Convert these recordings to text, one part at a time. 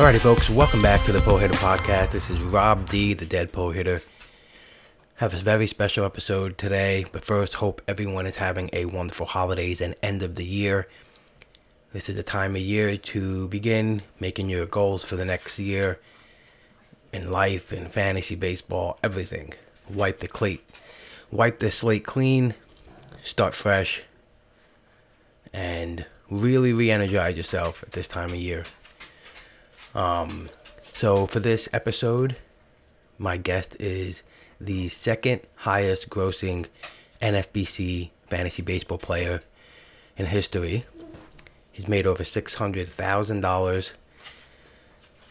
Alrighty, folks, welcome back to the Pull Hitter Podcast. This is Rob D, the Dead Pull Hitter. Have a very special episode today, but first, hope everyone is having a wonderful holidays and end of the year. This is the time of year to begin making your goals for the next year in life, in fantasy baseball, everything. Wipe the slate, wipe the slate clean, start fresh, and really re-energize yourself at this time of year. Um, so for this episode, my guest is the second highest grossing NFBC fantasy baseball player in history. He's made over $600,000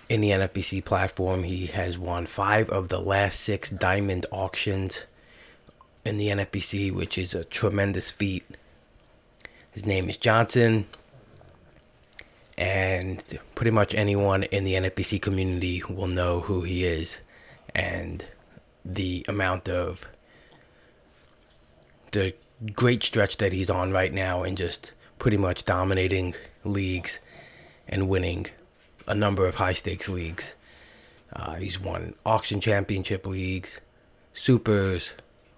in the NFBC platform. He has won five of the last six diamond auctions in the NFBC, which is a tremendous feat. His name is Johnson and pretty much anyone in the NFBC community will know who he is and the amount of the great stretch that he's on right now and just pretty much dominating leagues and winning a number of high stakes leagues. Uh, he's won auction championship leagues, supers,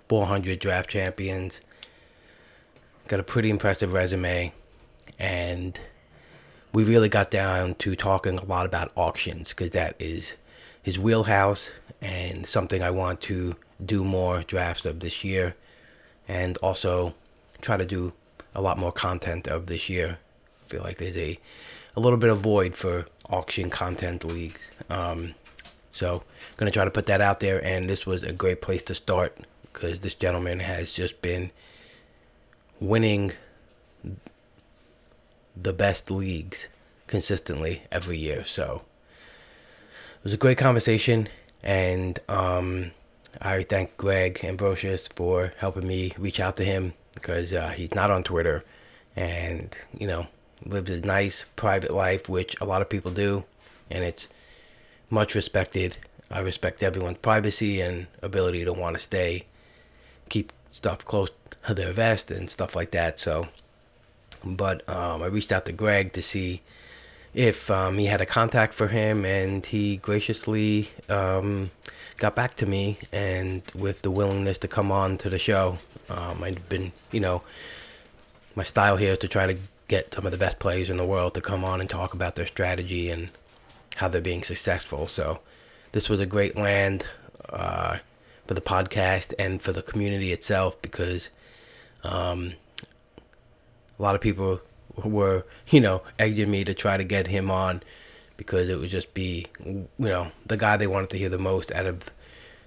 400 draft champions. Got a pretty impressive resume and we really got down to talking a lot about auctions because that is his wheelhouse and something I want to do more drafts of this year and also try to do a lot more content of this year. I feel like there's a a little bit of void for auction content leagues. Um, so I'm gonna try to put that out there, and this was a great place to start because this gentleman has just been winning the best leagues consistently every year. So it was a great conversation, and um, I thank Greg Ambrosius for helping me reach out to him because uh, he's not on Twitter, and you know lives a nice private life, which a lot of people do, and it's much respected. I respect everyone's privacy and ability to want to stay, keep stuff close to their vest and stuff like that. So but um, I reached out to Greg to see if um, he had a contact for him, and he graciously um, got back to me and with the willingness to come on to the show. Um, I've been, you know, my style here is to try to get some of the best players in the world to come on and talk about their strategy and how they're being successful. So this was a great land uh, for the podcast and for the community itself because um, a lot of people were, you know, egging me to try to get him on because it would just be, you know, the guy they wanted to hear the most out of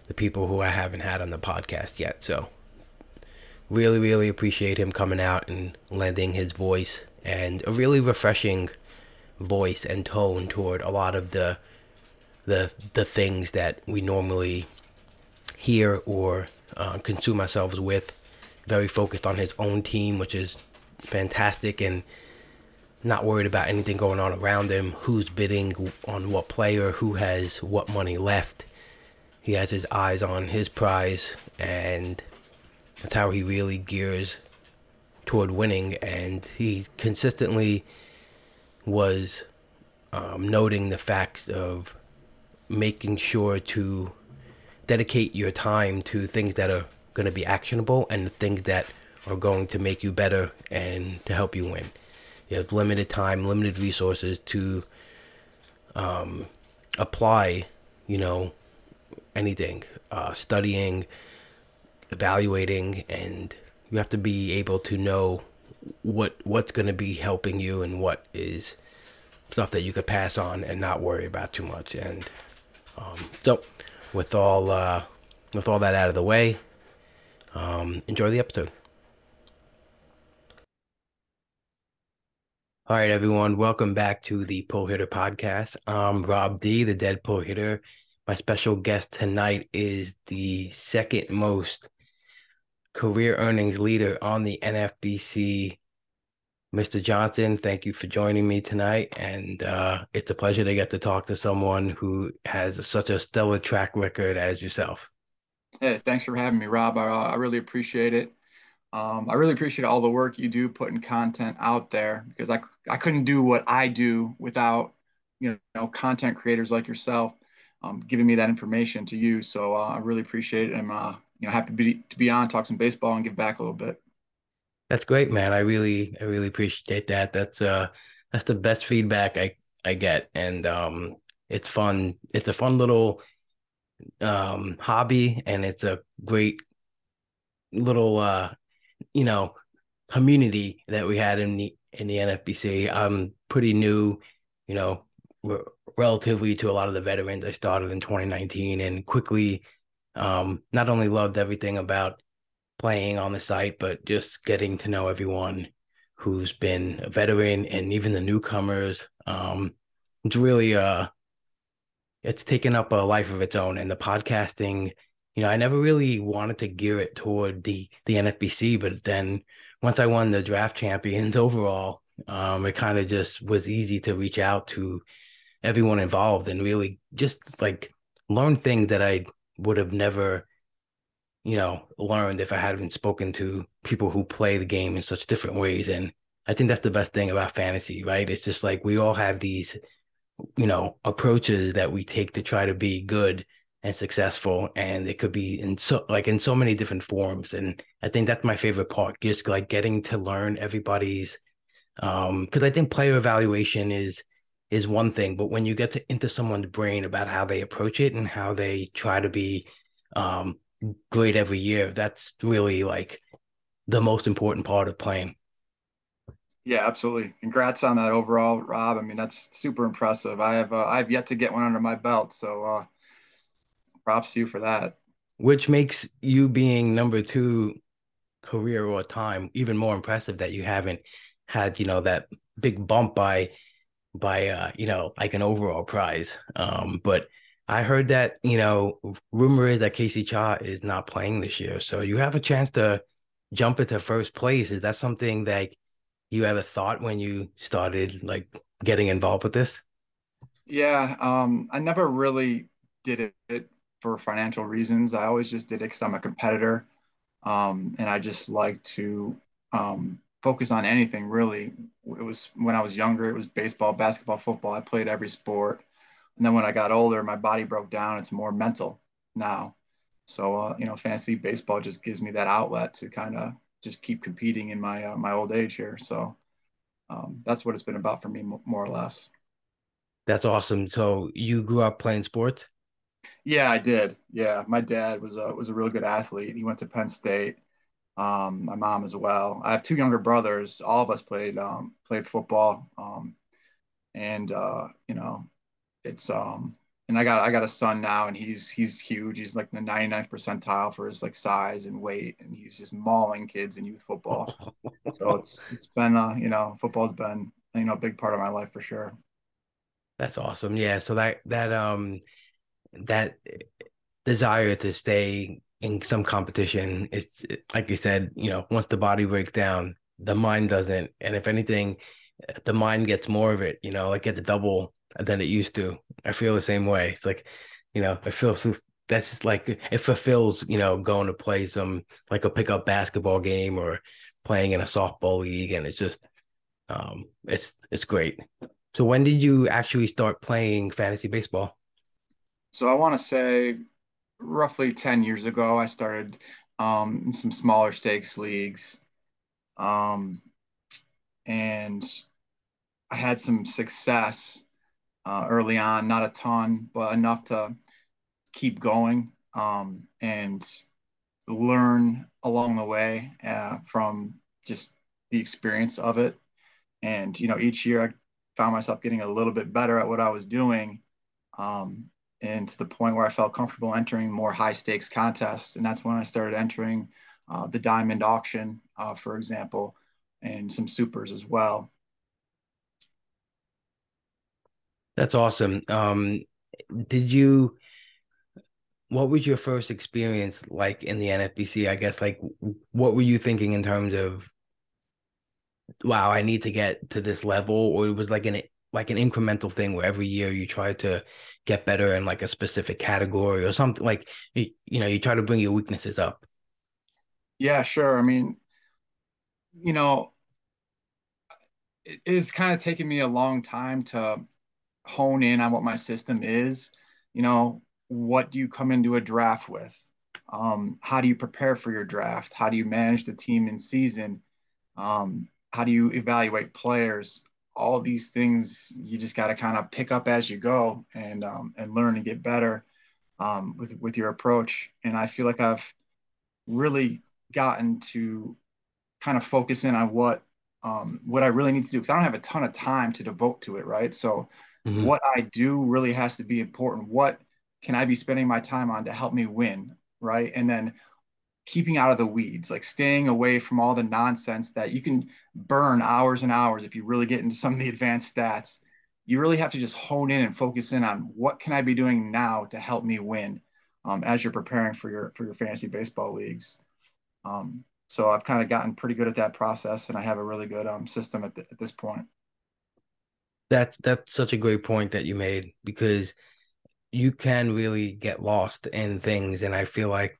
the people who I haven't had on the podcast yet. So, really, really appreciate him coming out and lending his voice and a really refreshing voice and tone toward a lot of the the the things that we normally hear or uh, consume ourselves with. Very focused on his own team, which is fantastic and not worried about anything going on around him, who's bidding on what player, who has what money left. He has his eyes on his prize, and that's how he really gears toward winning. And he consistently was um, noting the facts of making sure to dedicate your time to things that are going to be actionable and the things that are going to make you better and to help you win. You have limited time, limited resources to um, apply, you know, anything, uh, studying, evaluating and you have to be able to know what what's going to be helping you and what is stuff that you could pass on and not worry about too much. And um, so, with all uh, with all that out of the way, um, enjoy the episode. All right, everyone, welcome back to the Pull Hitter Podcast. I'm Rob D, the Dead Pull Hitter. My special guest tonight is the second most career earnings leader on the NFBC Mr. Johnson, thank you for joining me tonight. And uh, it's a pleasure to get to talk to someone who has such a stellar track record as yourself. Hey, thanks for having me, Rob. I, I really appreciate it. Um, I really appreciate all the work you do putting content out there because I, I couldn't do what I do without you know content creators like yourself um, giving me that information to use. So uh, I really appreciate it. I'm uh, you know happy to be, to be on, talk some baseball, and give back a little bit. That's great, man. I really, I really appreciate that. That's uh, that's the best feedback I I get, and um, it's fun. It's a fun little um hobby, and it's a great little uh, you know, community that we had in the in the NFBC. I'm pretty new, you know, relatively to a lot of the veterans. I started in 2019 and quickly um, not only loved everything about playing on the site, but just getting to know everyone who's been a veteran and even the newcomers. Um, it's really uh, it's taken up a life of its own, and the podcasting. You know, I never really wanted to gear it toward the the NFBC, but then once I won the draft champions overall, um, it kind of just was easy to reach out to everyone involved and really just like learn things that I would have never you know, learned if I hadn't spoken to people who play the game in such different ways. And I think that's the best thing about fantasy, right? It's just like we all have these, you know, approaches that we take to try to be good and successful. And it could be in so like in so many different forms. And I think that's my favorite part, just like getting to learn everybody's um because I think player evaluation is is one thing, but when you get to, into someone's brain about how they approach it and how they try to be um great every year. That's really like the most important part of playing. Yeah, absolutely. Congrats on that overall, Rob. I mean, that's super impressive. I have uh, I've yet to get one under my belt, so uh, props to you for that. Which makes you being number two career or time even more impressive that you haven't had you know that big bump by by uh you know like an overall prize um but I heard that, you know, rumor is that Casey Cha is not playing this year. So you have a chance to jump into first place. Is that something that you ever thought when you started like getting involved with this? Yeah, um, I never really did it for financial reasons. I always just did it because I'm a competitor. Um, and I just like to um, focus on anything really. It was when I was younger, it was baseball, basketball, football. I played every sport. And then when I got older, my body broke down. It's more mental now. So, uh, you know, fantasy baseball just gives me that outlet to kind of just keep competing in my uh, my old age here. So um, that's what it's been about for me, more or less. That's awesome. So you grew up playing sports? Yeah, I did. Yeah, my dad was a was a really good athlete. He went to Penn State. Um, my mom as well. I have two younger brothers. All of us played um, played football. Um, and uh, you know, it's um and I got I got a son now and he's he's huge. He's like the 99th percentile for his like size and weight and he's just mauling kids in youth football. so it's it's been uh you know football's been you know a big part of my life for sure. That's awesome. Yeah, so that that um that desire to stay in some competition it's like you said, you know, once the body breaks down, the mind doesn't and if anything the mind gets more of it, you know, like gets double than it used to. I feel the same way. It's like, you know, I feel that's like it fulfills, you know, going to play some like a pickup basketball game or playing in a softball league, and it's just, um, it's it's great. So when did you actually start playing fantasy baseball? So I want to say roughly 10 years ago, I started um, in some smaller stakes leagues. Um, and I had some success uh, early on, not a ton, but enough to keep going. Um, and learn along the way uh, from just the experience of it. And, you know, each year I found myself getting a little bit better at what I was doing. Um, and to the point where I felt comfortable entering more high stakes contests. And that's when I started entering uh, the diamond auction, uh, for example, and some supers as well. That's awesome. Um, did you? What was your first experience like in the NFBC? I guess like what were you thinking in terms of? Wow, I need to get to this level, or it was like an like an incremental thing where every year you try to get better in like a specific category or something like you, you know you try to bring your weaknesses up. Yeah sure. I mean you know it, it's kind of taken me a long time to hone in on what my system is. You know what do you come into a draft with? Um, how do you prepare for your draft? How do you manage the team in season? Um, how do you evaluate players all these things you just got to kind of pick up as you go and um, and learn and get better um, with with your approach. And I feel like I've really gotten to kind of focus in on what um, what I really need to do because I don't have a ton of time to devote to it, right? So mm-hmm. what I do really has to be important. What can I be spending my time on to help me win, right? And then keeping out of the weeds, like staying away from all the nonsense that you can burn hours and hours if you really get into some of the advanced stats. You really have to just hone in and focus in on what can I be doing now to help me win um, as you're preparing for your for your fantasy baseball leagues. Um, so I've kind of gotten pretty good at that process, and I have a really good um, system at, the, at this point. That's that's such a great point that you made because you can really get lost in things, and I feel like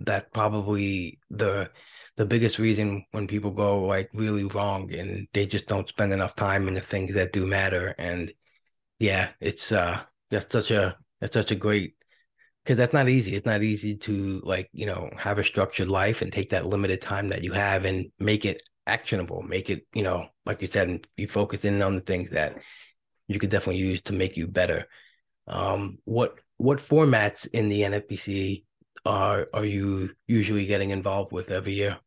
that probably the the biggest reason when people go like really wrong and they just don't spend enough time in the things that do matter. And yeah it's uh that's such a that's such a great because that's not easy. It's not easy to like you know have a structured life and take that limited time that you have and make it actionable make it you know like you said you focus in on the things that you could definitely use to make you better. Um what what formats in the nfbc are are you usually getting involved with every year?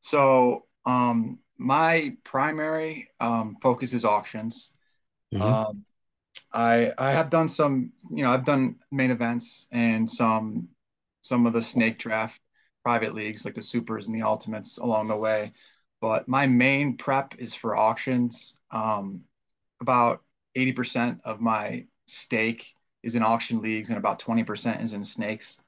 So um, my primary um, focus is auctions. Mm-hmm. Um, I I have done some, you know, I've done main events and some some of the snake draft private leagues like the supers and the ultimates along the way. But my main prep is for auctions. Um, about 80% of my stake is in auction leagues and about 20% is in snakes.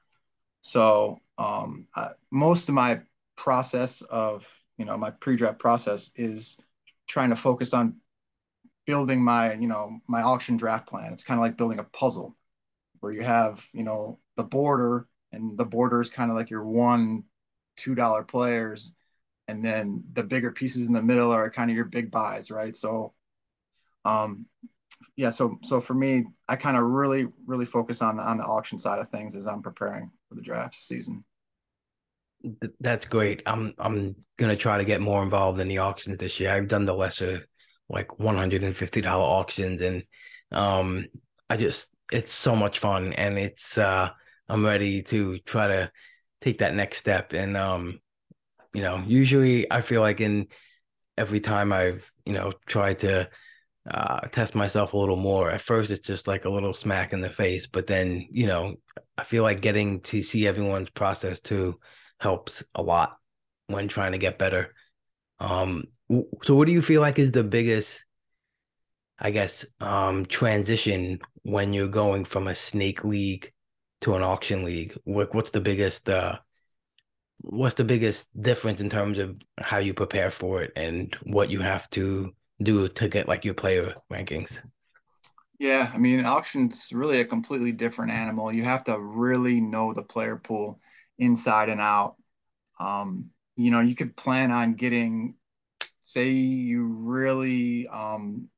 So um, uh, most of my process of you know my pre-draft process is trying to focus on building my you know my auction draft plan. It's kind of like building a puzzle where you have you know the border and the border is kind of like your one two dollar players. And then the bigger pieces in the middle are kind of your big buys right? So um yeah so so for me i kind of really really focus on the on the auction side of things as i'm preparing for the draft season. That's great. I'm I'm gonna try to get more involved in the auctions this year. I've done the lesser, like one hundred and fifty dollar auctions, and um, I just it's so much fun, and it's uh, I'm ready to try to take that next step. And um, you know, usually I feel like in every time I've you know tried to uh, test myself a little more. At first, it's just like a little smack in the face, but then you know, I feel like getting to see everyone's process too helps a lot when trying to get better. Um, so what do you feel like is the biggest, I guess, um, transition when you're going from a snake league to an auction league? What what's the biggest uh, what's the biggest difference in terms of how you prepare for it and what you have to do to get like your player rankings? Yeah, I mean, auction's really a completely different animal. You have to really know the player pool inside and out. Um, you know, you could plan on getting, say, you really, um,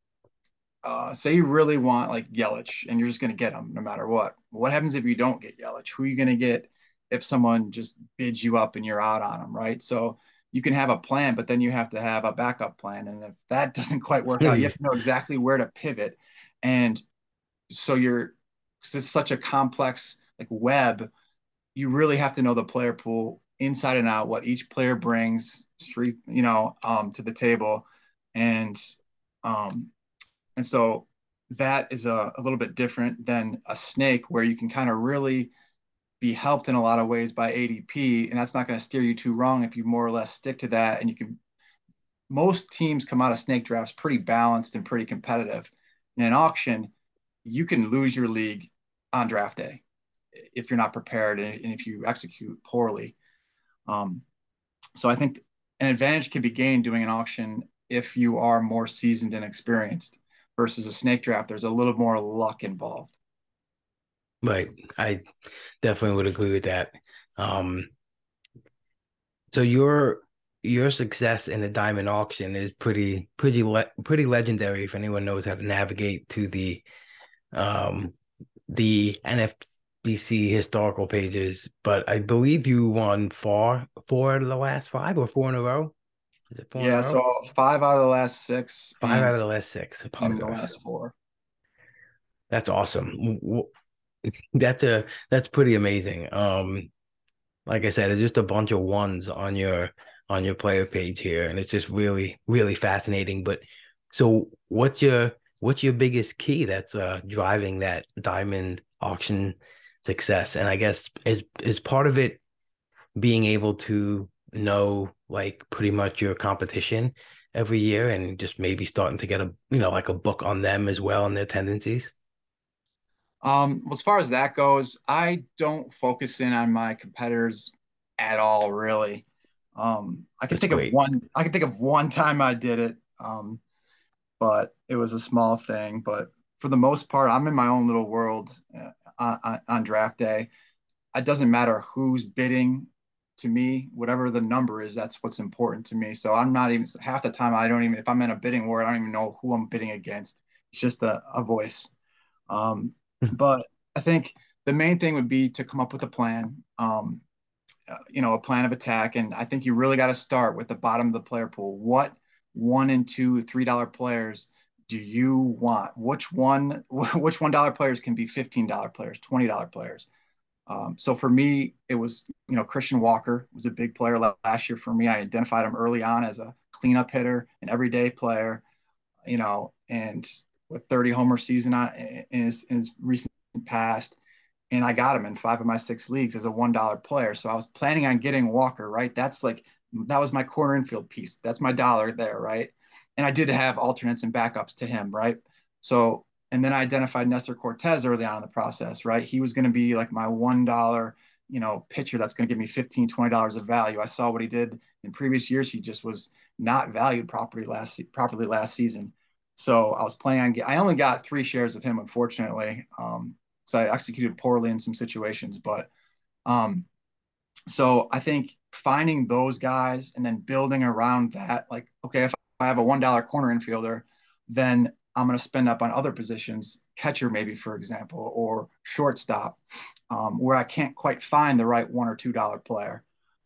uh, say you really want like Yelich, and you're just going to get him no matter what. What happens if you don't get Yelich? Who are you going to get if someone just bids you up and you're out on them, right? So you can have a plan, but then you have to have a backup plan. And if that doesn't quite work out, you have to know exactly where to pivot. And so you're, because it's such a complex like web you really have to know the player pool inside and out, what each player brings street, you know, um, to the table. And um, and so that is a, a little bit different than a snake where you can kind of really be helped in a lot of ways by ADP. And that's not going to steer you too wrong if you more or less stick to that. And you can, most teams come out of snake drafts pretty balanced and pretty competitive. In an auction, you can lose your league on draft day if you're not prepared and, if you execute poorly. Um, so I think an advantage can be gained doing an auction if you are more seasoned and experienced versus a snake draft. There's a little more luck involved. Right. I definitely would agree with that. Um, so your your success in the diamond auction is pretty pretty le- pretty legendary if anyone knows how to navigate to the um the NFBC historical pages, but I believe you won four four out of the last five or four in a row. yeah, so five out of the last six. Five out of the last six. And the last four. That's awesome. That's a that's pretty amazing. Um, like I said, it's just a bunch of ones on your on your player page here, and it's just really really fascinating. But so, what's your what's your biggest key that's uh, driving that diamond auction success? And I guess is is part of it being able to know like pretty much your competition every year and just maybe starting to get a you know like a book on them as well and their tendencies um as far as that goes i don't focus in on my competitors at all really um i can That's think great. of one i can think of one time i did it um but it was a small thing but for the most part i'm in my own little world uh, on, on draft day it doesn't matter who's bidding to me, whatever the number is, that's what's important to me. So I'm not even half the time I don't even if I'm in a bidding war, I don't even know who I'm bidding against. It's just a, a voice. Um, hmm. but I think the main thing would be to come up with a plan. Um, uh, you know, a plan of attack, and I think you really got to start with the bottom of the player pool. What one and two, three dollar players do you want? Which one? Which one dollar players can be fifteen dollar players, twenty dollar players? Um, so for me, it was, you know, Christian Walker was a big player last year for me. I identified him early on as a cleanup hitter, an everyday player, you know, and with 30 homer season on, in his, in his recent past. And I got him in five of my six leagues as a $1 player. So I was planning on getting Walker, right? That's like, that was my corner infield piece. That's my dollar there, right? And I did have alternates and backups to him, right? So and then I identified Nestor Cortes early on in the process, right? He was going to be like my $1, you know, pitcher that's going to give me 15, $20 of value. I saw what he did in previous years. He just was not valued properly last, properly last season. So I was planning on, I only got three shares of him, unfortunately. Um, so I executed poorly in some situations, but, um, so I think finding those guys and then building around that, like, okay, if I have a $1 corner infielder, then I'm going to spend up on other positions, catcher maybe for example, or shortstop, um, where I can't quite find the right one or two dollar player.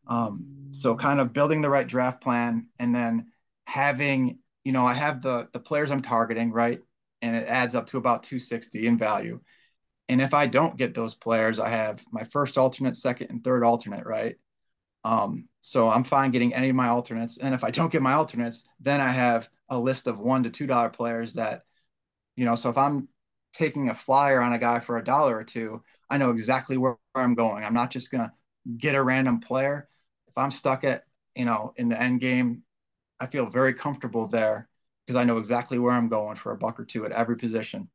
Um, so kind of building the right draft plan and then having, you know, I have the the players I'm targeting right, and it adds up to about 260 in value. And if I don't get those players, I have my first alternate, second, and third alternate, right? Um, so I'm fine getting any of my alternates. And if I don't get my alternates, then I have a list of one to two dollar players that, you know, so if I'm taking a flyer on a guy for a dollar or two, I know exactly where, I'm going. I'm not just gonna get a random player. If I'm stuck at, you know, in the end game, I feel very comfortable there because I know exactly where I'm going for a buck or two at every position.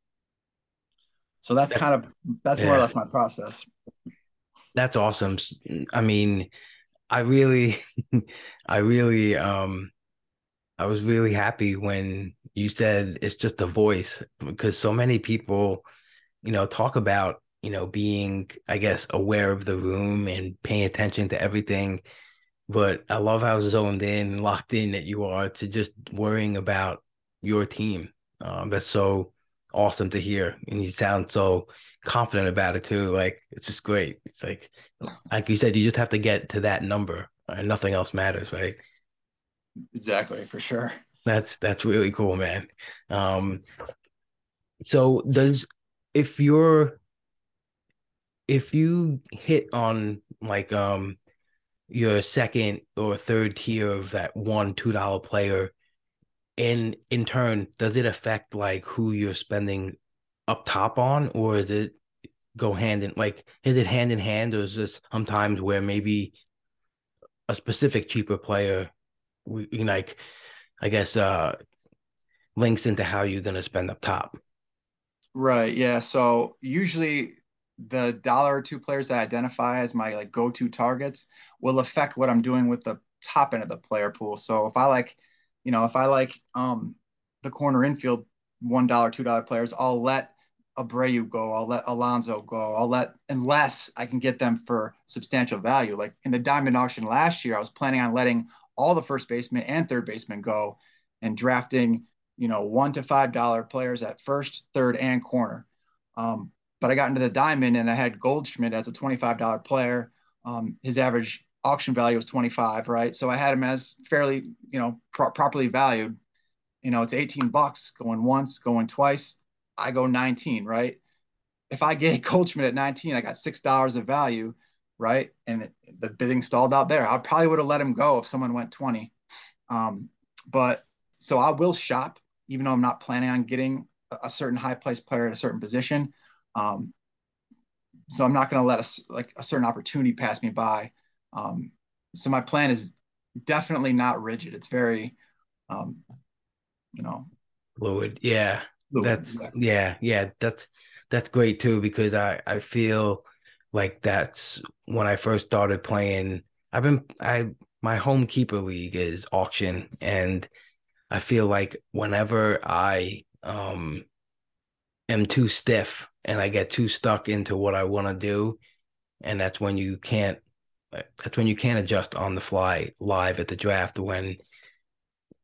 So that's, that's kind of that's yeah. more or less my process. That's awesome. I mean, I really, I really, um, I was really happy when you said it's just a voice because so many people, you know, talk about, you know, being, I guess, aware of the room and paying attention to everything. But I love how zoned in and locked in that you are to just worrying about your team. Um, that's so awesome to hear. And you sound so confident about it too. Like it's just great. It's like, like you said, you just have to get to that number and nothing else matters, right? Exactly, for sure. That's that's really cool, man. Um, so does if you're if you hit on like um your second or third tier of that one two dollar player and in turn does it affect like who you're spending up top on or is it go hand in like is it hand in hand or is this sometimes where maybe a specific cheaper player we like i guess uh links into how you're going to spend up top right yeah so usually the dollar or two players that I identify as my like go-to targets will affect what I'm doing with the top end of the player pool. So if I like, you know, if I like um the corner infield one dollar, two dollar players, I'll let Abreu go, I'll let Alonso go, I'll let unless I can get them for substantial value. Like in the diamond auction last year, I was planning on letting all the first baseman and third baseman go and drafting, you know, one to five dollar players at first, third, and corner. Um, but I got into the diamond and I had Goldschmidt as a $25 player. Um, his average auction value was 25, right? So I had him as fairly, you know, pro- properly valued. You know, it's 18 bucks going once, going twice. I go 19, right? If I get Goldschmidt at 19, I got six dollars of value, right? And it, the bidding stalled out there. I probably would have let him go if someone went 20. Um, but so I will shop, even though I'm not planning on getting a, a certain high place player at a certain position. Um, so I'm not going to let a, like a certain opportunity pass me by. Um, so my plan is definitely not rigid. It's very, um, you know, fluid. Yeah, fluid, that's exactly. yeah, yeah. That's that's great too because I I feel like that's when I first started playing. I've been I my home keeper league is auction and I feel like whenever I um am too stiff and I get too stuck into what I want to do, and that's when you can't. That's when you can't adjust on the fly live at the draft. When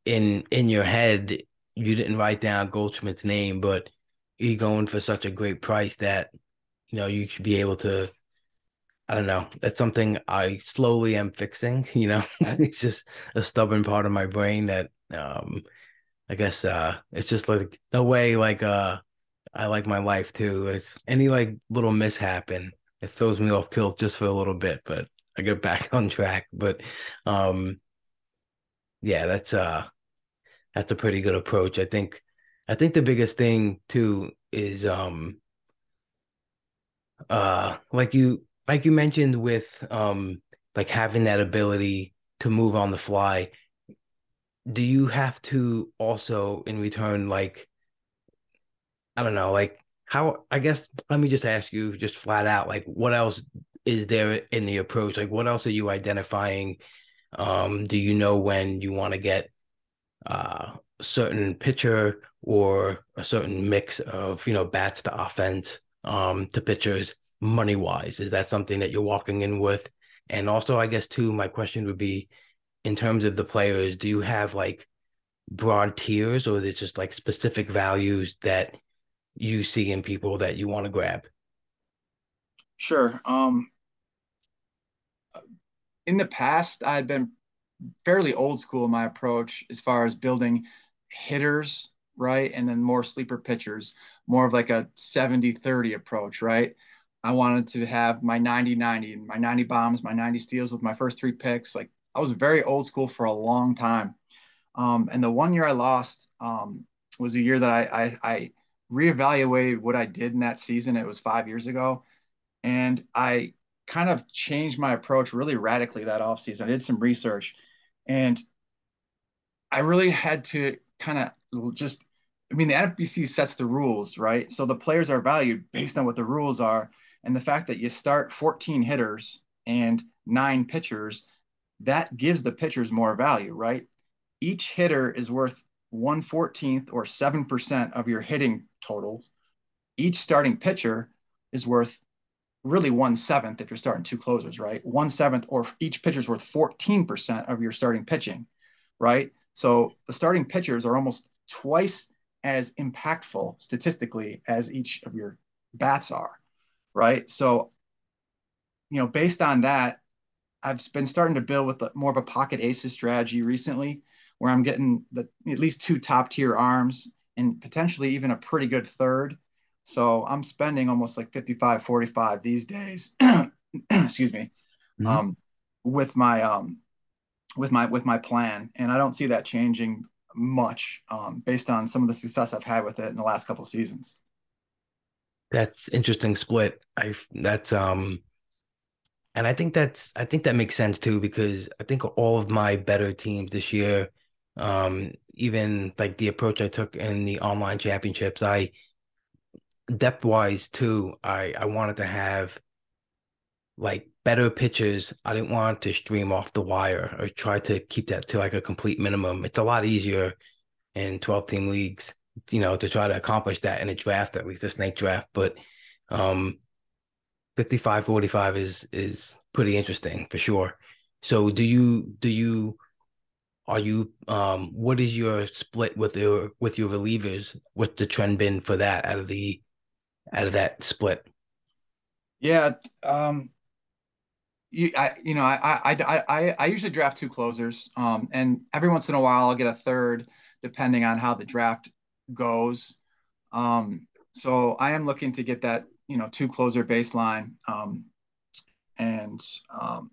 in in your head you didn't write down Goldschmidt's name, but you're going for such a great price that you know you should be able to. I don't know. That's something I slowly am fixing. You know, it's just a stubborn part of my brain that um I guess uh it's just like the way like uh I like my life too. It's any like little mishap and it throws me off kilt just for a little bit, but I get back on track. But um yeah, that's uh that's a pretty good approach. I think I think the biggest thing too is um uh like you like you mentioned with um like having that ability to move on the fly do you have to also in return like I don't know, like how I guess let me just ask you just flat out, like what else is there in the approach? Like what else are you identifying? Um, do you know when you want to get uh, a certain pitcher or a certain mix of you know bats to offense um, to pitchers money wise? Is that something that you're walking in with? And also, I guess too, my question would be, in terms of the players, do you have like broad tiers or is it just like specific values that you see in people that you want to grab? Sure. Um, in the past, I had been fairly old school in my approach as far as building hitters, right? And then more sleeper pitchers, more of like a 70 30 approach, right? I wanted to have my 90 90, and my 90 bombs, my 90 steals with my first three picks. Like I was very old school for a long time. Um, and the one year I lost um, was a year that I, I, I reevaluated what I did in that season. It was five years ago. And I kind of changed my approach really radically that offseason. I did some research and I really had to kind of just, I mean, the NFBC sets the rules, right? So the players are valued based on what the rules are. And the fact that you start 14 hitters and nine pitchers, that gives the pitchers more value, right? Each hitter is worth 114th or 7% of your hitting totals. Each starting pitcher is worth really one seventh if you're starting two closers, right? One seventh, or each pitcher's worth 14% of your starting pitching, right? So the starting pitchers are almost twice as impactful statistically as each of your bats are, right? So, you know, based on that, I've been starting to build with more of a pocket aces strategy recently where I'm getting the at least two top tier arms and potentially even a pretty good third. So I'm spending almost like 55, 45 these days. Excuse me. mm-hmm. um, with my um, with my with my plan, and I don't see that changing much um, based on some of the success I've had with it in the last couple seasons. That's interesting split. I that's um and I think that's I think that makes sense too because I think all of my better teams this year, um, even like the approach I took in the online championships, I depth wise too, I I wanted to have like better pitches. I didn't want to stream off the wire or try to keep that to like a complete minimum. It's a lot easier in 12 team leagues, you know, to try to accomplish that in a draft, at least a snake draft. But um 55 45 is is pretty interesting for sure. So do you do you are you um what is your split with your with your relievers? What's the trend been for that out of the out of that split? Yeah, um you, I, you know, I, I, I, I usually draft two closers, um, and every once in a while I'll get a third, depending on how the draft goes. Um, so I am looking to get that, you know, two closer baseline, um, and um,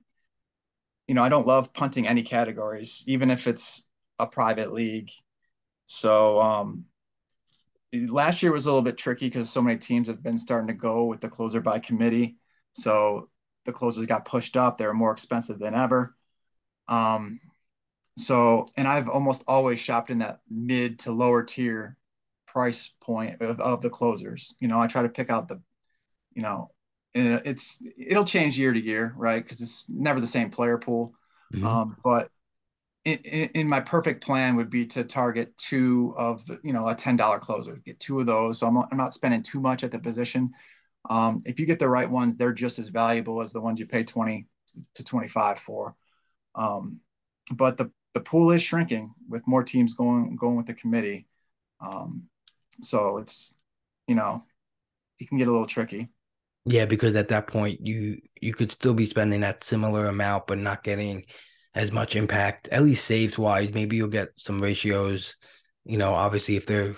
you know, I don't love punting any categories, even if it's a private league. So um, last year was a little bit tricky because so many teams have been starting to go with the closer by committee. So the closers got pushed up. They were more expensive than ever. Um, so, and I've almost always shopped in that mid to lower tier price point of, of the closers. You know, I try to pick out the, you know, and it's it'll change year to year, right? Because it's never the same player pool. Mm-hmm. Um, but in, in, my perfect plan would be to target two of the, you know, a ten dollar closer, get two of those. So I'm, I'm not spending too much at the position. Um, if you get the right ones, they're just as valuable as the ones you pay 20 to 25 for. Um, but the, the pool is shrinking with more teams going going with the committee. Um, so it's you know it can get a little tricky. Yeah, because at that point you you could still be spending that similar amount, but not getting as much impact. At least saves wise, maybe you'll get some ratios. You know, obviously if they're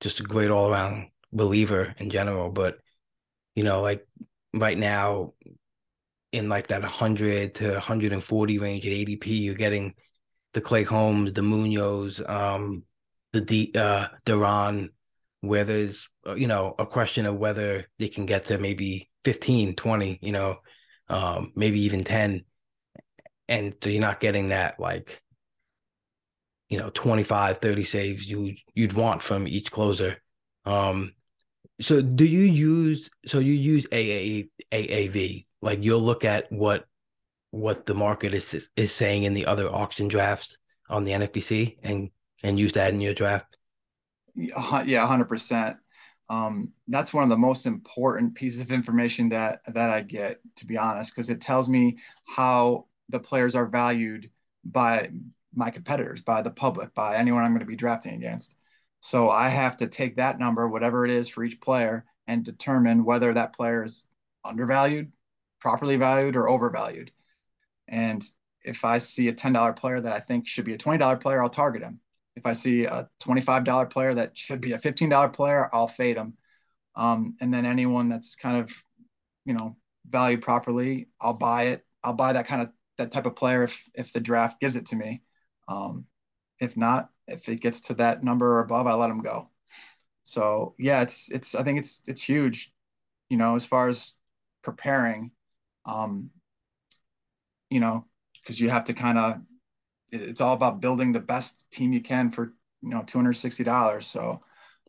just a great all around reliever in general, but you know, like right now in like that 100 to 140 range at ADP, you're getting the Clay Holmes, the Munoz, um, the D, uh, Duran, where there's, uh, you know, a question of whether they can get to maybe 15, 20, you know, um, maybe even 10. And so you're not getting that like, you know, 25, 30 saves you you'd want from each closer. Um, so do you use so you use AA, AAV? Like you'll look at what what the market is is saying in the other auction drafts on the NFBC and and use that in your draft. Yeah, hundred percent. Um, that's one of the most important pieces of information that that I get, to be honest, because it tells me how the players are valued by my competitors, by the public, by anyone I'm going to be drafting against. So I have to take that number, whatever it is for each player, and determine whether that player is undervalued, properly valued, or overvalued. And if I see a $10 player that I think should be a $20 player, I'll target him. If I see a $25 player that should be a $15 player, I'll fade him. Um, and then anyone that's kind of, you know, valued properly, I'll buy it. I'll buy that kind of that type of player if if the draft gives it to me. Um, if not, if it gets to that number or above, I let them go. So yeah, it's it's I think it's it's huge, you know, as far as preparing, um, you know, because you have to kind of it's all about building the best team you can for you know two hundred sixty dollars. So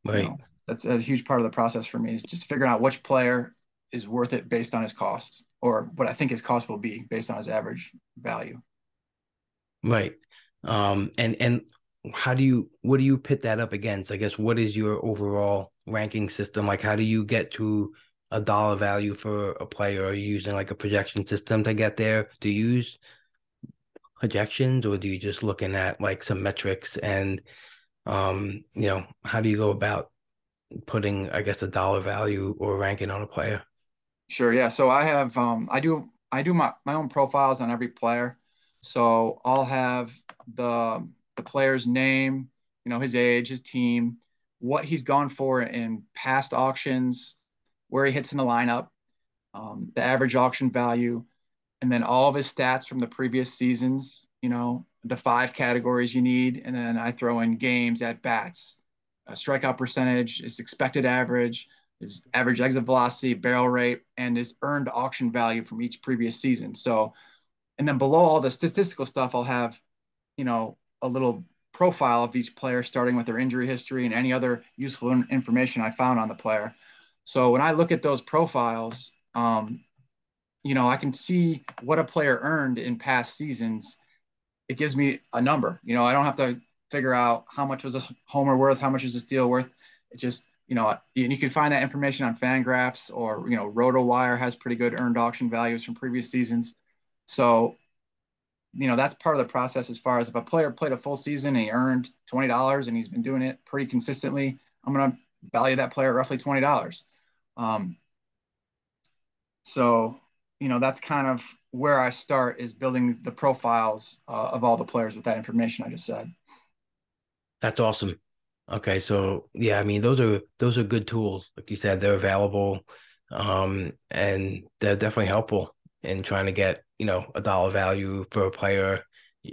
right. You know, that's a huge part of the process for me is just figuring out which player is worth it based on his cost or what I think his cost will be based on his average value. Right. Um, and and how do you what do you pit that up against? I guess what is your overall ranking system? Like how do you get to a dollar value for a player? Are you using like a projection system to get there? Do you use projections or do you just looking at like some metrics and um, you know, how do you go about putting I guess a dollar value or ranking on a player? Sure, yeah. So I have um I do I do my, my own profiles on every player. So I'll have the the player's name, you know, his age, his team, what he's gone for in past auctions, where he hits in the lineup, um, the average auction value, and then all of his stats from the previous seasons, you know, the five categories you need. And then I throw in games at bats, strikeout percentage, his expected average, his average exit velocity, barrel rate, and his earned auction value from each previous season. So, and then below all the statistical stuff, I'll have, you know, a little profile of each player, starting with their injury history and any other useful information I found on the player. So when I look at those profiles, um, you know, I can see what a player earned in past seasons. It gives me a number. You know, I don't have to figure out how much was a homer worth, how much is a steal worth. It just, you know, and you can find that information on Fangraphs or you know, RotoWire has pretty good earned auction values from previous seasons. So you know that's part of the process as far as if a player played a full season and he earned $20 and he's been doing it pretty consistently i'm going to value that player roughly $20 um, so you know that's kind of where i start is building the profiles uh, of all the players with that information i just said. That's awesome okay so yeah i mean those are those are good tools like you said they're available um, and they're definitely helpful in trying to get you know a dollar value for a player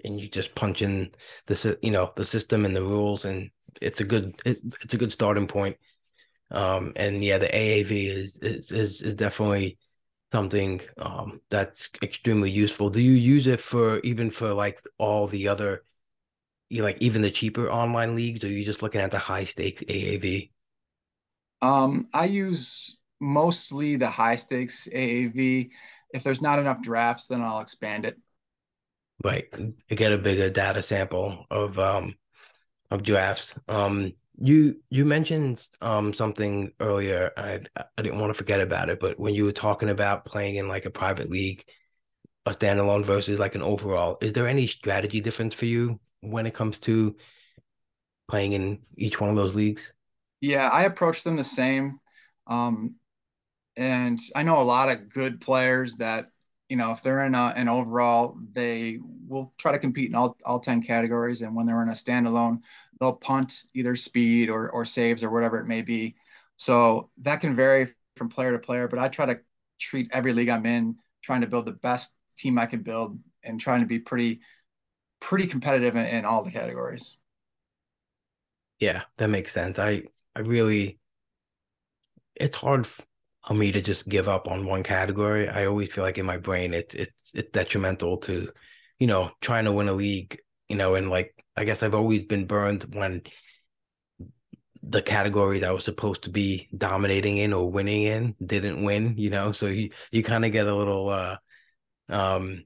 and you just punch in the you know the system and the rules and it's a good it, it's a good starting point. Um and yeah the aav is is is, is definitely something um that's extremely useful. Do you use it for even for like all the other you like even the cheaper online leagues or are you just looking at the high stakes aav um i use mostly the high stakes aav if there's not enough drafts, then I'll expand it. Right, get a bigger data sample of um of drafts. Um, you you mentioned um something earlier. I I didn't want to forget about it, but when you were talking about playing in like a private league, a standalone versus like an overall, is there any strategy difference for you when it comes to playing in each one of those leagues? Yeah, I approach them the same. Um, and I know a lot of good players that you know if they're in a, an overall, they will try to compete in all, all 10 categories and when they're in a standalone they'll punt either speed or, or saves or whatever it may be so that can vary from player to player but i try to treat every league i'm in trying to build the best team i can build and trying to be pretty pretty competitive in, in all the categories yeah that makes sense i i really it's hard for me to just give up on one category. I always feel like in my brain it's it's it's detrimental to, you know, trying to win a league, you know, and like I guess I've always been burned when the categories I was supposed to be dominating in or winning in didn't win, you know. So you you kind of get a little uh um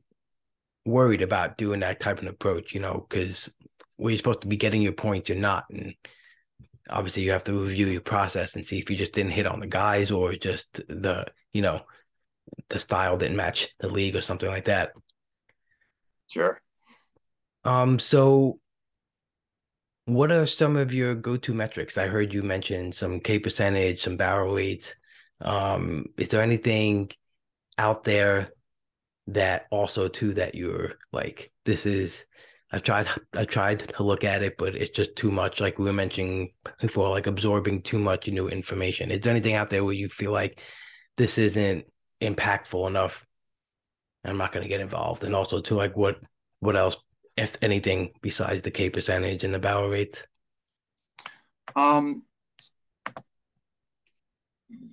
worried about doing that type of approach, you know, because where you're supposed to be getting your points, you're not. And obviously you have to review your process and see if you just didn't hit on the guys or just the you know the style didn't match the league or something like that. Sure. Um so what are some of your go-to metrics? I heard you mention some k percentage some barrel rates um is there anything out there that also too that you're like this is I've tried I tried to look at it, but it's just too much. Like we were mentioning before, like absorbing too much new information. Is there anything out there where you feel like this isn't impactful enough? I'm not going to get involved. And also to like what what else, if anything, besides the K percentage and the barrel rates? Um.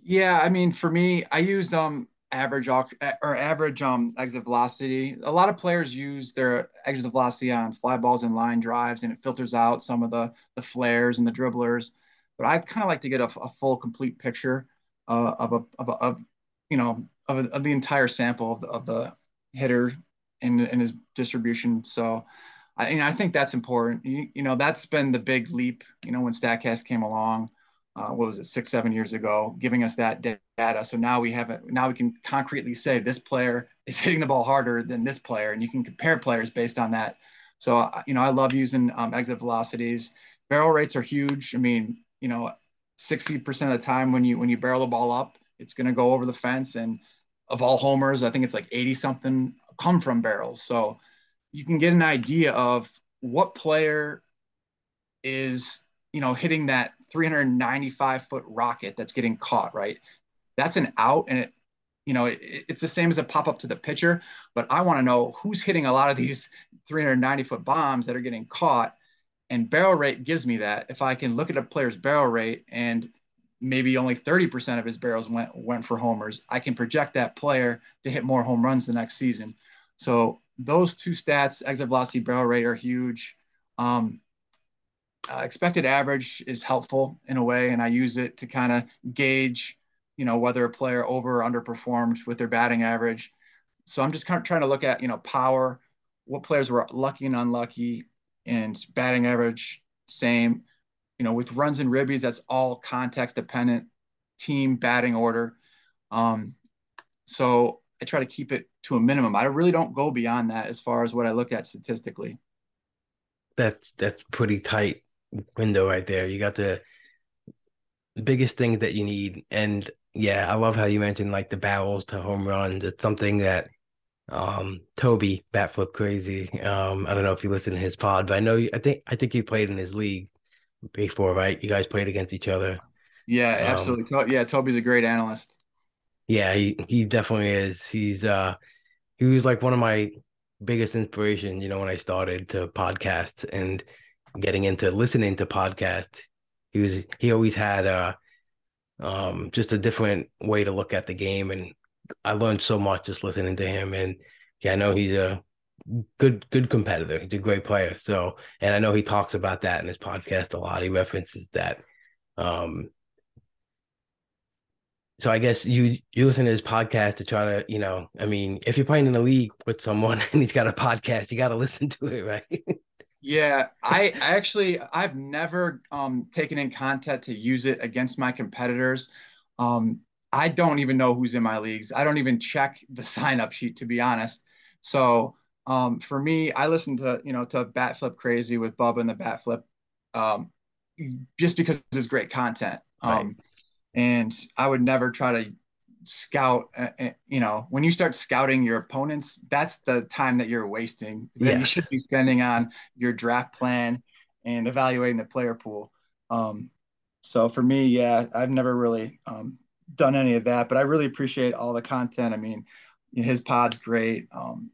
Yeah, I mean, for me, I use um average or average um exit velocity. A lot of players use their exit velocity on fly balls and line drives, and it filters out some of the the flares and the dribblers. But I kind of like to get a, a, full, complete picture uh, of a of, a, of you know of, a, of, the entire sample of the, of the hitter and, and his distribution. So. I, you know, I think that's important. You, you know, that's been the big leap. You know, when Statcast came along, uh, what was it, six, seven years ago, giving us that data. So now we have it. Now we can concretely say this player is hitting the ball harder than this player, and you can compare players based on that. So uh, you know, I love using um, exit velocities. Barrel rates are huge. I mean, you know, 60% of the time when you when you barrel the ball up, it's going to go over the fence. And of all homers, I think it's like 80 something come from barrels. So you can get an idea of what player is you know hitting that 395 foot rocket that's getting caught, right? That's an out, and it, you know, it, it's the same as a pop up to the pitcher, but I want to know who's hitting a lot of these 390 foot bombs that are getting caught. And barrel rate gives me that. If I can look at a player's barrel rate and maybe only 30% of his barrels went went for homers, I can project that player to hit more home runs the next season. So those two stats, exit velocity, barrel rate, are huge. Um, uh, expected average is helpful in a way, and I use it to kind of gauge, you know, whether a player over or underperformed with their batting average. So I'm just kind of trying to look at, you know, power, what players were lucky and unlucky, and batting average, same. You know, with runs and ribbies, that's all context dependent, team batting order. Um, so I try to keep it to a minimum. I really don't go beyond that as far as what I look at statistically. That's that's pretty tight window right there. You got the biggest thing that you need. And yeah, I love how you mentioned like the barrels to home runs. It's something that um Toby Batflip Crazy. Um, I don't know if you listen to his pod, but I know you, I think I think you played in his league before, right? You guys played against each other. Yeah, um, absolutely. Um, yeah, Toby's a great analyst. Yeah, he he definitely is. He's uh he was like one of my biggest inspiration, you know, when I started to podcast and getting into listening to podcasts. He was he always had a um just a different way to look at the game and I learned so much just listening to him and yeah, I know he's a good good competitor. He's a great player. So and I know he talks about that in his podcast a lot. He references that. Um so I guess you you listen to his podcast to try to, you know, I mean, if you're playing in a league with someone and he's got a podcast, you got to listen to it, right? Yeah, I, I actually I've never um, taken in content to use it against my competitors. Um, I don't even know who's in my leagues. I don't even check the sign up sheet to be honest. So um, for me, I listen to you know to Bat Flip Crazy with Bubba and the Bat Flip, um, just because it's great content. Right. Um, and I would never try to scout uh, uh, you know when you start scouting your opponents that's the time that you're wasting that yes. you should be spending on your draft plan and evaluating the player pool um, so for me yeah i've never really um, done any of that but i really appreciate all the content i mean his pod's great um,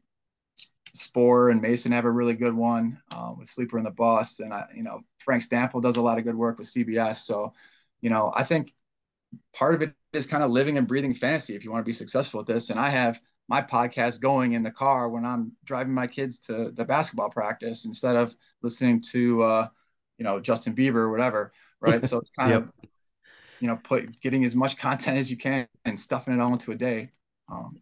Sporer and Mason have a really good one uh, with Sleeper and the Bust, and I, you know Frank Stampfl does a lot of good work with CBS. So, you know, I think part of it is kind of living and breathing fantasy if you want to be successful with this. And I have my podcast going in the car when I'm driving my kids to the basketball practice instead of listening to, uh, you know, Justin Bieber or whatever. Right. so it's kind yep. of, you know, put getting as much content as you can and stuffing it all into a day. Um,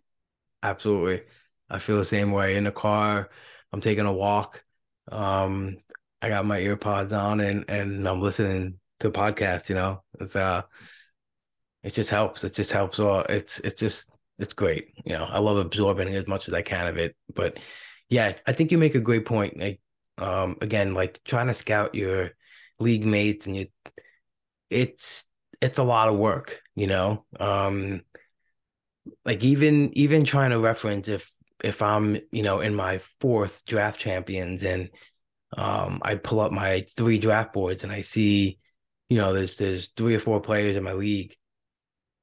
Absolutely. I feel the same way in the car. I'm taking a walk. Um, I got my earpods on and, and I'm listening to a podcast, you know, it's, uh, it just helps. It just helps. All it's it's just it's great. You know, I love absorbing as much as I can of it. But yeah, I think you make a great point. Like um again, like trying to scout your league mates and you it's it's a lot of work, you know. Um like even even trying to reference if if I'm, you know, in my fourth draft champions and um I pull up my three draft boards and I see, you know, there's there's three or four players in my league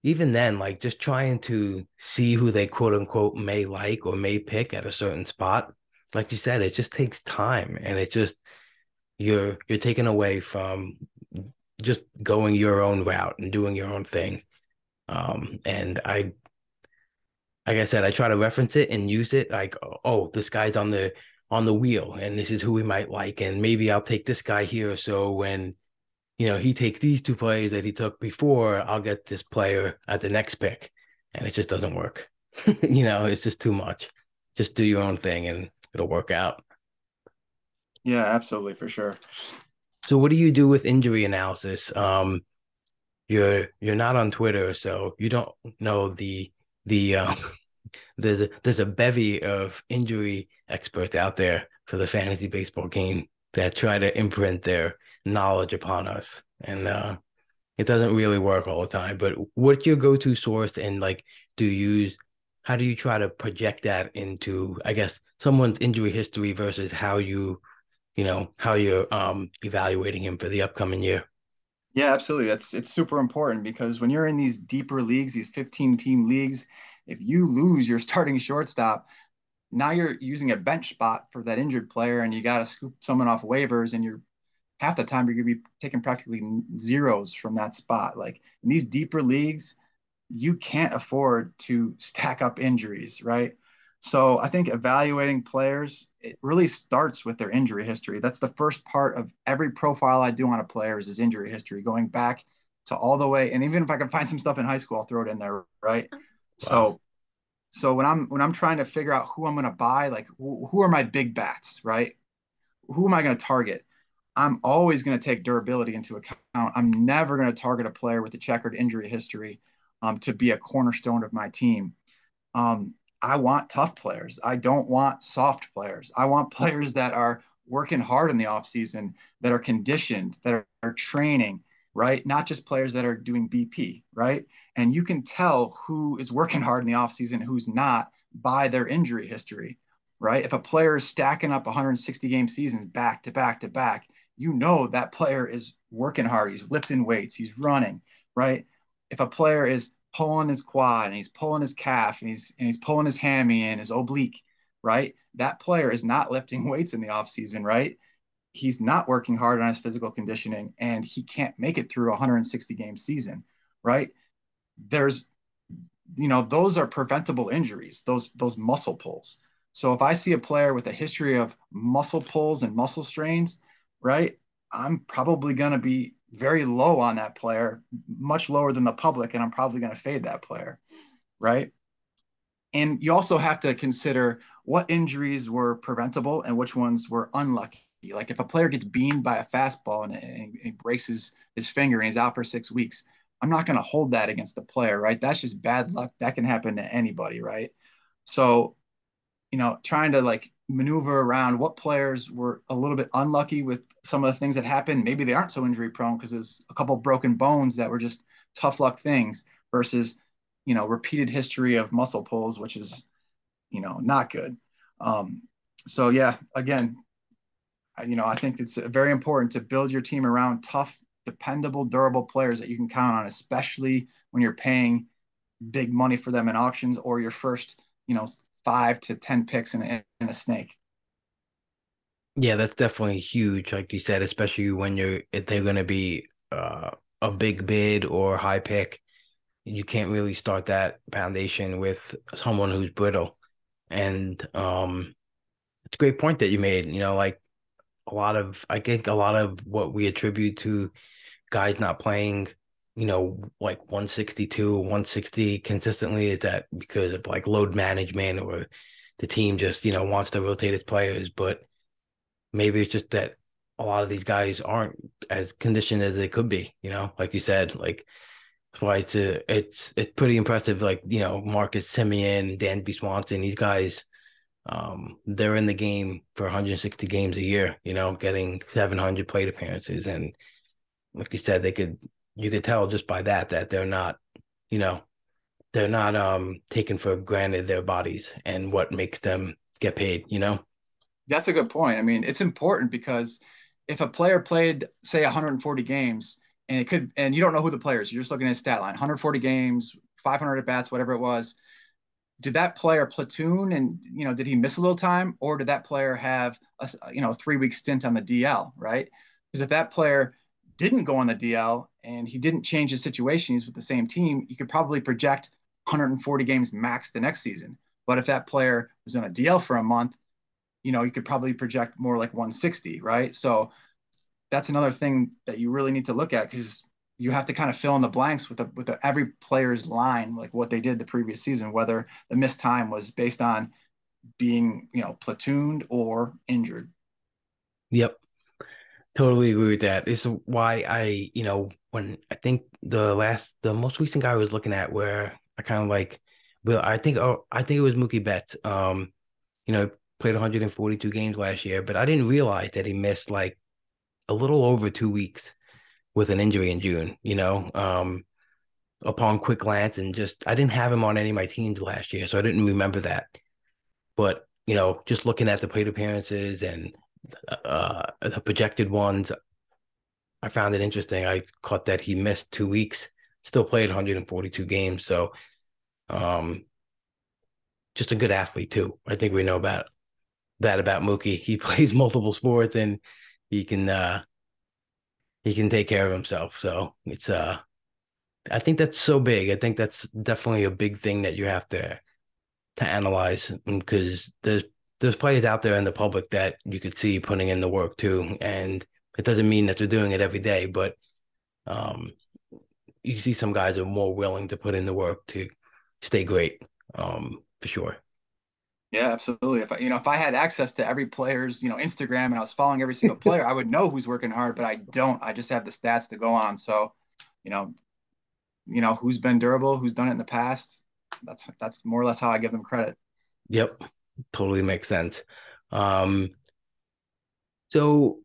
even then, like just trying to see who they quote unquote may like or may pick at a certain spot, like you said, it just takes time and it just you're you're taken away from just going your own route and doing your own thing. Um, and I like I said, I try to reference it and use it like, oh, this guy's on the on the wheel and this is who we might like. And maybe I'll take this guy here. So when you know, he takes these two players that he took before, I'll get this player at the next pick. And it just doesn't work. you know, it's just too much. Just do your own thing and it'll work out. Yeah, absolutely, for sure. So what do you do with injury analysis? Um you're you're not on Twitter, so you don't know the the um there's a there's a bevy of injury experts out there for the fantasy baseball game that try to imprint their knowledge upon us. And uh it doesn't really work all the time. But what's your go-to source and like do you use how do you try to project that into i guess someone's injury history versus how you you know how you're um evaluating him for the upcoming year? Yeah absolutely. That's it's super important because when you're in these deeper leagues these 15 team leagues if you lose your starting shortstop, now you're using a bench spot for that injured player and you got to scoop someone off waivers and you're half the time you're going to be taking practically zeros from that spot. Like in these deeper leagues, you can't afford to stack up injuries, right? So I think evaluating players, it really starts with their injury history. That's the first part of every profile I do on a player is his injury history, going back to all the way. And even if I can find some stuff in high school, I'll throw it in there, right? Wow. So so when I'm when I'm trying to figure out who I'm going to buy, like who, who are my big bats, right? Who am I going to target? I'm always going to take durability into account. I'm never going to target a player with a checkered injury history um, to be a cornerstone of my team. Um, I want tough players. I don't want soft players. I want players that are working hard in the offseason, that are conditioned, that are, are training, right? Not just players that are doing BP, right? And you can tell who is working hard in the offseason, who's not by their injury history, right? If a player is stacking up 160 game seasons back to back to back, you know that player is working hard. He's lifting weights, he's running, right? If a player is pulling his quad and he's pulling his calf and he's and he's pulling his hammy and his oblique, right? That player is not lifting weights in the off season, right? He's not working hard on his physical conditioning and he can't make it through a 160 game season, right? There's you know, those are preventable injuries, those those muscle pulls. So if I see a player with a history of muscle pulls and muscle strains, right? I'm probably going to be very low on that player, much lower than the public, and I'm probably going to fade that player, right? And you also have to consider what injuries were preventable and which ones were unlucky. Like if a player gets beamed by a fastball and, and, and breaks his, his finger and he's out for six weeks, I'm not going to hold that against the player, right? That's just bad luck. That can happen to anybody, right? So, you know, trying to like maneuver around what players were a little bit unlucky with some of the things that happened. Maybe they aren't so injury prone because there's a couple broken bones that were just tough luck things versus, you know, repeated history of muscle pulls, which is, you know, not good. Um, so yeah, again, you know, I think it's very important to build your team around tough, dependable, durable players that you can count on, especially when you're paying big money for them in auctions or your first, you know, five to ten picks in a, in a snake. Yeah, that's definitely huge, like you said, especially when you're if they're going to be uh, a big bid or high pick. You can't really start that foundation with someone who's brittle, and um, it's a great point that you made. You know, like a lot of I think a lot of what we attribute to guys not playing you know, like 162, 160 consistently? Is that because of like load management or the team just, you know, wants to rotate its players? But maybe it's just that a lot of these guys aren't as conditioned as they could be, you know, like you said, like that's why it's a, it's it's pretty impressive. Like, you know, Marcus Semien, Dansby Swanson, these guys, um, they're in the game for 160 games a year, you know, getting 700 plate appearances. And like you said, they could you could tell just by that that they're not, you know, they're not um taken for granted their bodies and what makes them get paid, you know? That's a good point. I mean, it's important because if a player played, say, 140 games, and it could, and you don't know who the player is, you're just looking at his stat line 140 games, 500 at bats, whatever it was. Did that player platoon and, you know, did he miss a little time or did that player have a, you know, three week stint on the DL, right? Because if that player didn't go on the DL and he didn't change his situation, he's with the same team, you could probably project 140 games max the next season. But if that player was on a DL for a month, you know, you could probably project more like 160, right? So that's another thing that you really need to look at because you have to kind of fill in the blanks with the, with the, every player's line, like what they did the previous season, whether the missed time was based on being, you know, platooned or injured. Yep. Totally agree with that. Is why I, you know, when I think the last, the most recent guy I was looking at where I kind of like, well, I think, oh, I think it was Mookie Betts. Um, you know, played 142 games last year, but I didn't realize that he missed like a little over two weeks with an injury in June. You know, um, upon quick glance and just I didn't have him on any of my teams last year, so I didn't remember that. But you know, just looking at the plate appearances and uh, the projected ones, I found it interesting. I caught that he missed two weeks, still played 142 games. So, um, just a good athlete too. I think we know about that about Mookie. He plays multiple sports and he can uh he can take care of himself. So it's uh I think that's so big. I think that's definitely a big thing that you have to to analyze because there's there's players out there in the public that you could see putting in the work too. And it doesn't mean that they're doing it every day, but um you see some guys are more willing to put in the work to stay great. Um, for sure. Yeah, absolutely. If I, you know, if I had access to every player's, you know, Instagram and I was following every single player, I would know who's working hard, but I don't. I just have the stats to go on. So, you know, you know, who's been durable, who's done it in the past. That's that's more or less how I give them credit. Yep. Totally makes sense. Um so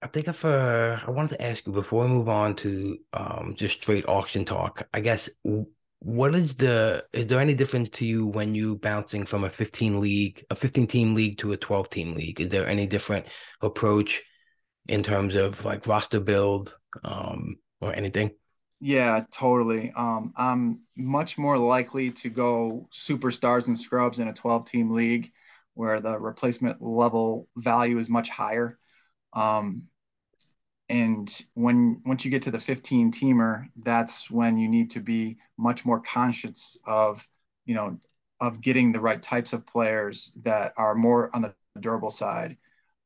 I think if uh, I wanted to ask you before we move on to um just straight auction talk, I guess what is the is there any difference to you when you bouncing from a 15 league a 15 team league to a 12 team league is there any different approach in terms of like roster build um or anything yeah totally. Um i'm much more likely to go superstars and scrubs in a 12 team league where the replacement level value is much higher. Um and when once you get to the 15 teamer that's when you need to be much more conscious of you know of getting the right types of players that are more on the durable side.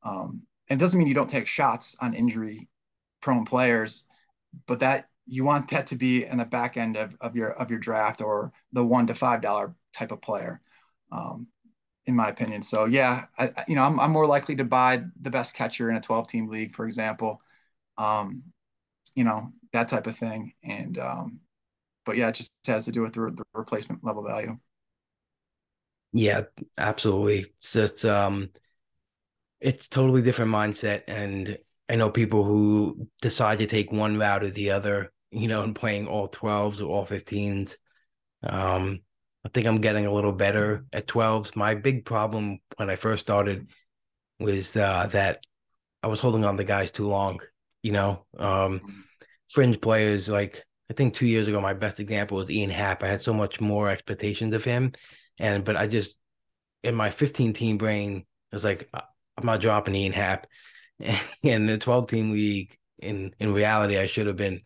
Um, and it doesn't mean you don't take shots on injury prone players but that you want that to be in the back end of, of your of your draft or the one to five dollar type of player um, in my opinion so yeah I, you know I'm, I'm more likely to buy the best catcher in a 12 team league for example um, you know, that type of thing. And, um, but yeah, it just has to do with the, the replacement level value. Yeah, absolutely. It's um, it's totally different mindset. And I know people who decide to take one route or the other, you know, and playing all 12s or all 15s. Um, I think I'm getting a little better at 12s. My big problem when I first started was uh, that I was holding on to guys too long you know, um, fringe players. Like I think two years ago, my best example was Ian Happ. I had so much more expectations of him, and but I just in my 15 team brain, I was like, I'm not dropping Ian Happ. And the 12 team league, in in reality, I should have been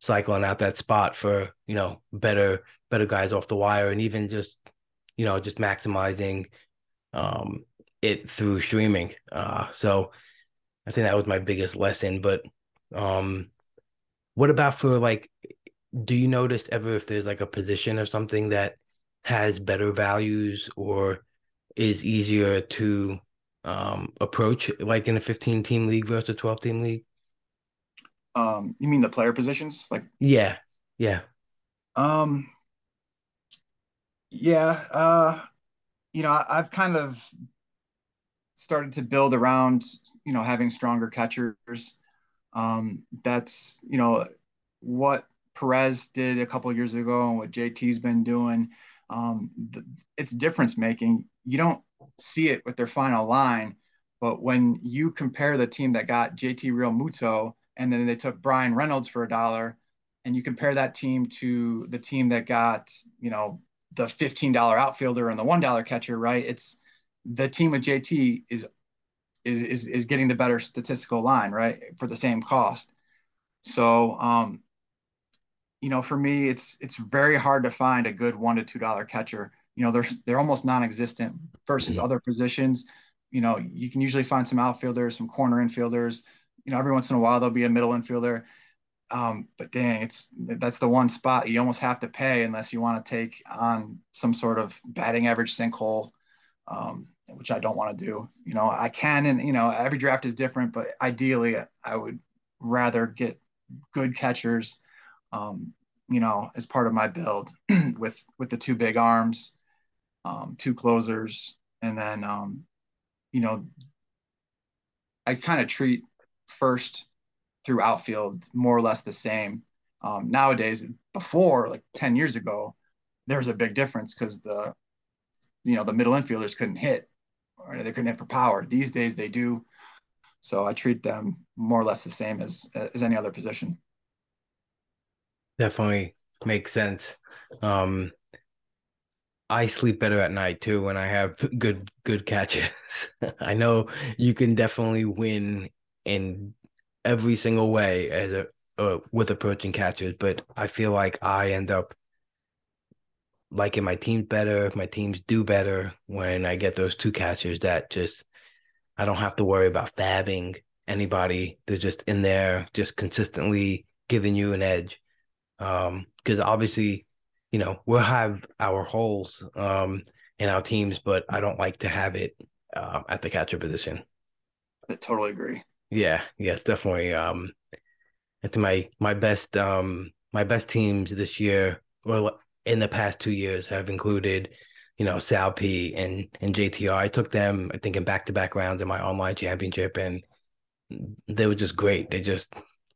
cycling out that spot for you know better better guys off the wire, and even just you know just maximizing um it through streaming. Uh, so I think that was my biggest lesson. But um, what about for like, do you notice ever if there's like a position or something that has better values or is easier to um, approach, like in a 15 team league versus a 12 team league? Um, you mean the player positions? Like, yeah, yeah. Um, yeah. Uh, you know, I, I've kind of started to build around you know having stronger catchers. Um, that's you know what Perez did a couple years ago and what JT's been doing. Um, the, it's difference making. You don't see it with their final line, but when you compare the team that got JT Realmuto and then they took Bryan Reynolds for a dollar, and you compare that team to the team that got you know the $15 outfielder and the $1 catcher, right? It's the team with JT is is is, is getting the better statistical line, right, for the same cost. So, um, you know, for me, it's it's very hard to find a good one to two dollar catcher. You know, they're they're almost non-existent versus other positions. You know, you can usually find some outfielders, some corner infielders. You know, every once in a while there'll be a middle infielder. Um, but dang, it's that's the one spot you almost have to pay unless you want to take on some sort of batting average sinkhole um, which I don't want to do. You know, I can, and you know, every draft is different, but ideally, I would rather get good catchers, um, you know, as part of my build with with the two big arms, um, two closers, and then, um, you know, I kind of treat first through outfield more or less the same. Um, nowadays, before like ten years ago, there's a big difference because the you know the middle infielders couldn't hit or they couldn't hit for power. These days they do. So I treat them more or less the same as as any other position. Definitely makes sense. Um, I sleep better at night too when I have good good catches. I know you can definitely win in every single way as a uh, with approaching catchers, but I feel like I end up liking my teams better. My teams do better when I get those two catchers that just I don't have to worry about fabbing anybody. They're just in there, just consistently giving you an edge. Um, because obviously, you know, we'll have our holes um in our teams, but I don't like to have it uh, at the catcher position. I totally agree. Yeah, yes, definitely. Um, it's my my best um my best teams this year, well, in the past two years, have included, you know, Sal P and and JTR. I took them, I think, in back to back rounds in my online championship, and they were just great. They just,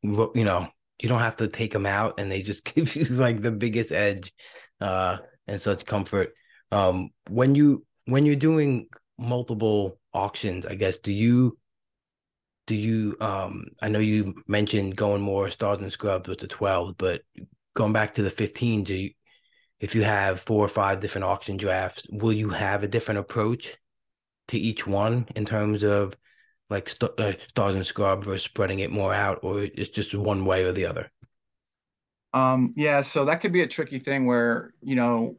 you know, you don't have to take them out, and they just give you like the biggest edge, uh, and such comfort. Um, when you when you're doing multiple auctions, I guess, do you do you um I know you mentioned going more stars and scrubs with the 12, but going back to the 15, do you if you have four or five different auction drafts, will you have a different approach to each one in terms of like st- uh, stars and scrub versus spreading it more out, or it's just one way or the other? Um, yeah, so that could be a tricky thing where you know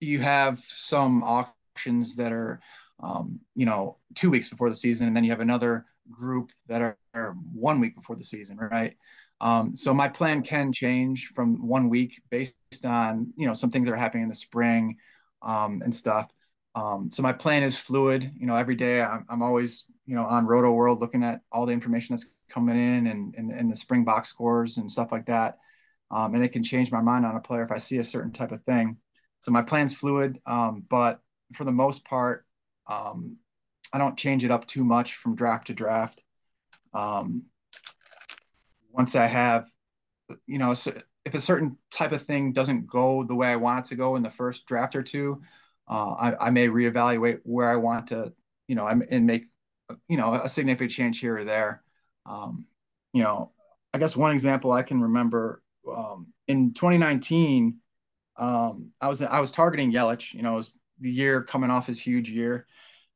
you have some auctions that are um, you know two weeks before the season, and then you have another group that are, are one week before the season, right? Um, so my plan can change from one week based on you know some things that are happening in the spring um, and stuff. Um, so my plan is fluid. You know, every day I'm, I'm always you know on Roto World looking at all the information that's coming in and, and, and the spring box scores and stuff like that. Um, and it can change my mind on a player if I see a certain type of thing. So my plan's fluid, um, but for the most part, um, I don't change it up too much from draft to draft. Um, once I have, you know, so if a certain type of thing doesn't go the way I want it to go in the first draft or two, uh, I, I, may reevaluate where I want to, you know, and make, you know, a significant change here or there. Um, you know, I guess one example I can remember um, in 2019, um, I was I was targeting Yelich. You know, it was the year coming off his huge year,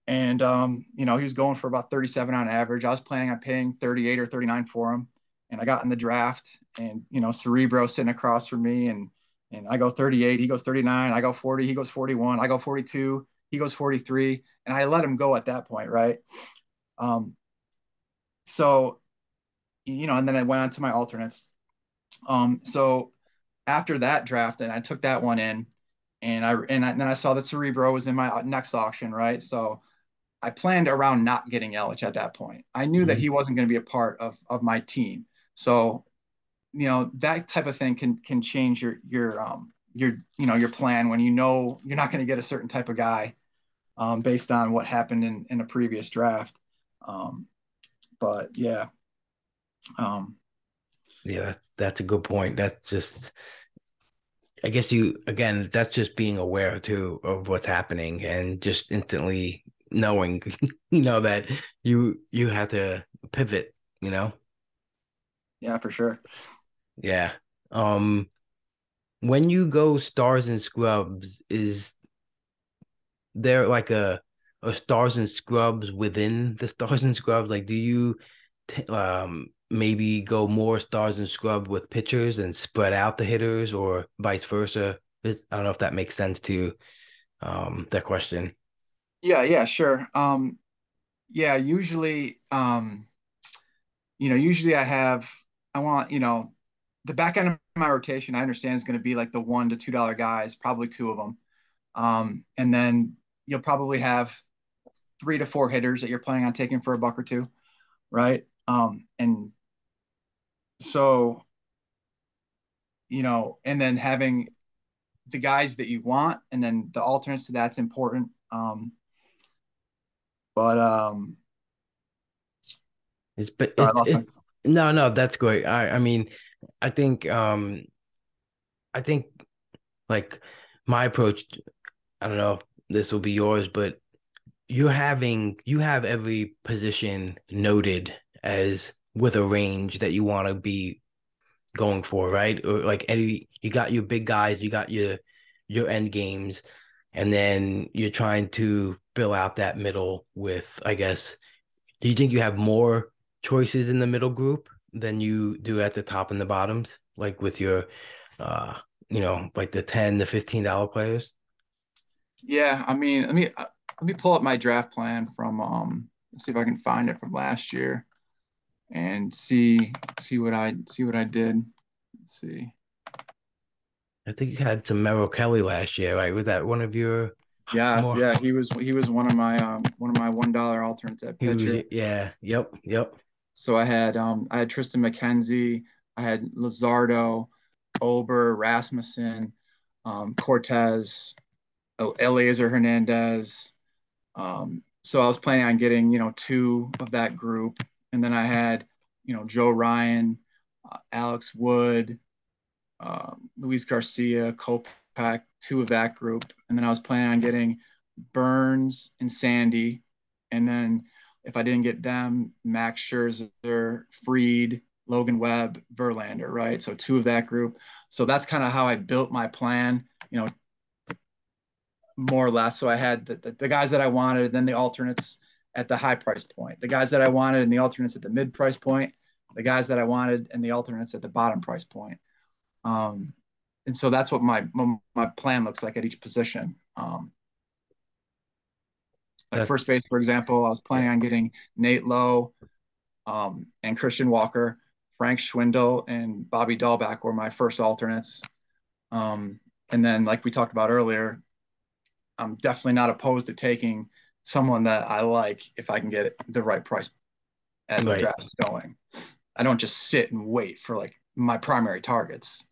and, um, you know, he was going for about 37 on average. I was planning on paying 38 or 39 for him. And I got in the draft and, you know, Cerebro sitting across from me and, and I go 38, he goes 39, I go 40, he goes 41, I go 42, he goes 43. And I let him go at that point. Right. Um, so, you know, and then I went on to my alternates. Um, so after that draft, and I took that one in, and I and, I, and then I saw that Cerebro was in my next auction, right? So I planned around not getting Yelich at that point. I knew mm-hmm. that he wasn't going to be a part of of my team. So, you know, that type of thing can can change your your um your you know your plan when you know you're not going to get a certain type of guy um, based on what happened in in a previous draft. Um, but yeah, um, yeah, that's that's a good point. That's just I guess you again that's just being aware too of what's happening and just instantly knowing you know that you you have to pivot you know? Yeah for sure. Yeah. Um when you go stars and scrubs is there like a a stars and scrubs within the stars and scrubs? Like do you t- um maybe go more stars and scrub with pitchers and spread out the hitters or vice versa? I don't know if that makes sense to um that question yeah, yeah, sure. Um, yeah, usually, um, you know, usually I have, I want, you know, the back end of my rotation, I understand is going to be like the one to two dollar guys, probably two of them, um, and then you'll probably have three to four hitters that you're planning on taking for a buck or two, right? Um, and so, you know, and then having the guys that you want, and then the alternates to that's important. Um, but um, it's but it's, it's, no, no, that's great. I I mean, I think um, I think like my approach. I don't know if this will be yours, but you're having you have every position noted as with a range that you want to be going for, right? Or like any you got your big guys, you got your your end games and then you're trying to fill out that middle with, I guess, do you think you have more choices in the middle group than you do at the top and the bottoms, like with your, uh, you know, like the ten, the fifteen dollar players? Yeah, I mean, let me uh, let me pull up my draft plan from um. Let's see if I can find it from last year, and see see what I see what I did. Let's see. I think you had some Merrill Kelly last year, right? Was that one of your? Yes, more... yeah, he was he was one of my um one of my one dollar alternates at pitcher. Was, yeah, yep, yep. So I had um I had Triston McKenzie, I had Luzardo, Ober, Rasmussen, um, Cortes, Elieser Hernandez. Um, so I was planning on getting you know two of that group, and then I had you know Joe Ryan, uh, Alex Wood, uh, Luis Garcia, Kopech, two of that group, and then I was planning on getting Burnes and Sandy, and then if I didn't get them, Max Scherzer, Fried, Logan Webb, Verlander, right? So two of that group. So that's kind of how I built my plan, you know, more or less. So I had the, the, the guys that I wanted, and then the alternates at the high price point, the guys that I wanted and the alternates at the mid price point, the guys that I wanted and the alternates at the bottom price point. Um, and so that's what my my plan looks like at each position. Um, like first base, for example, I was planning on getting Nate Lowe um, and Christian Walker, Frank Schwindel, and Bobby Dalbec were my first alternates. Um, and then, like we talked about earlier, I'm definitely not opposed to taking someone that I like if I can get the right price as right. the draft is going. I don't just sit and wait for like my primary targets.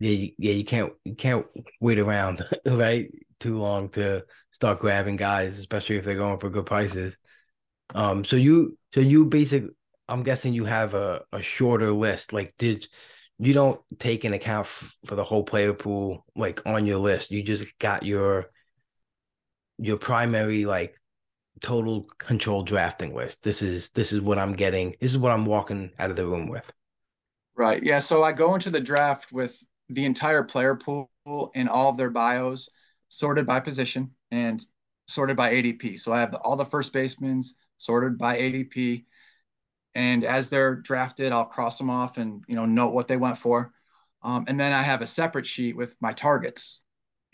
Yeah, yeah, you can't you can't wait around, right? Too long to start grabbing guys, especially if they're going for good prices. Um, so you so you basic I'm guessing you have a, a shorter list. Like did you don't take an account f- for the whole player pool like on your list. You just got your your primary like total control drafting list. This is this is what I'm getting. This is what I'm walking out of the room with. Right. Yeah. So I go into the draft with the entire player pool and all of their bios sorted by position and sorted by ADP. So I have all the first basemen sorted by ADP. And as they're drafted, I'll cross them off and you know note what they went for. Um, and then I have a separate sheet with my targets.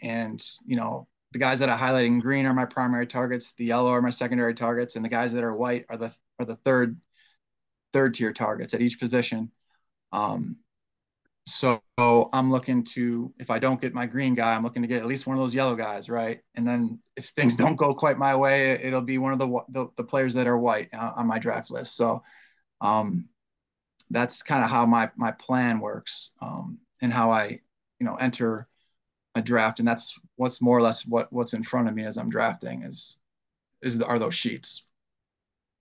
And you know the guys that I highlight in green are my primary targets. The yellow are my secondary targets, and the guys that are white are the are the third third tier targets at each position. Um, so I'm looking to, if I don't get my green guy, I'm looking to get at least one of those yellow guys, right? And then if things don't go quite my way, it'll be one of the the, the players that are white on my draft list. So um, that's kind of how my my plan works um, and how I, you know, enter a draft. And that's what's more or less what what's in front of me as I'm drafting is is are those sheets.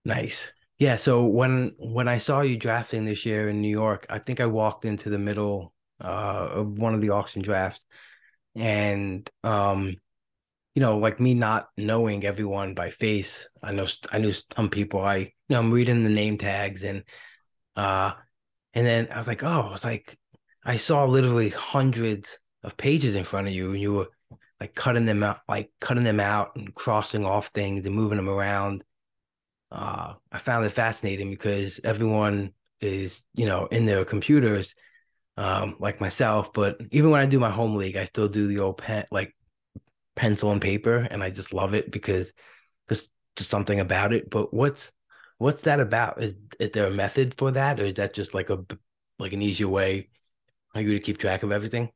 Nice. Yeah, so when when I saw you drafting this year in New York, I think I walked into the middle uh, of one of the auction drafts, and um, you know, like me not knowing everyone by face, I know I knew some people. I you know I'm reading the name tags and uh, and then I was like, oh, it's like I saw literally hundreds of pages in front of you, and you were like cutting them out, like cutting them out and crossing off things and moving them around uh, I found it fascinating because everyone is, you know, in their computers, um, like myself. But even when I do my home league, I still do the old pen, like pencil and paper, and I just love it because just just something about it. But what's what's that about? Is is there a method for that, or is that just like a like an easier way for you to keep track of everything?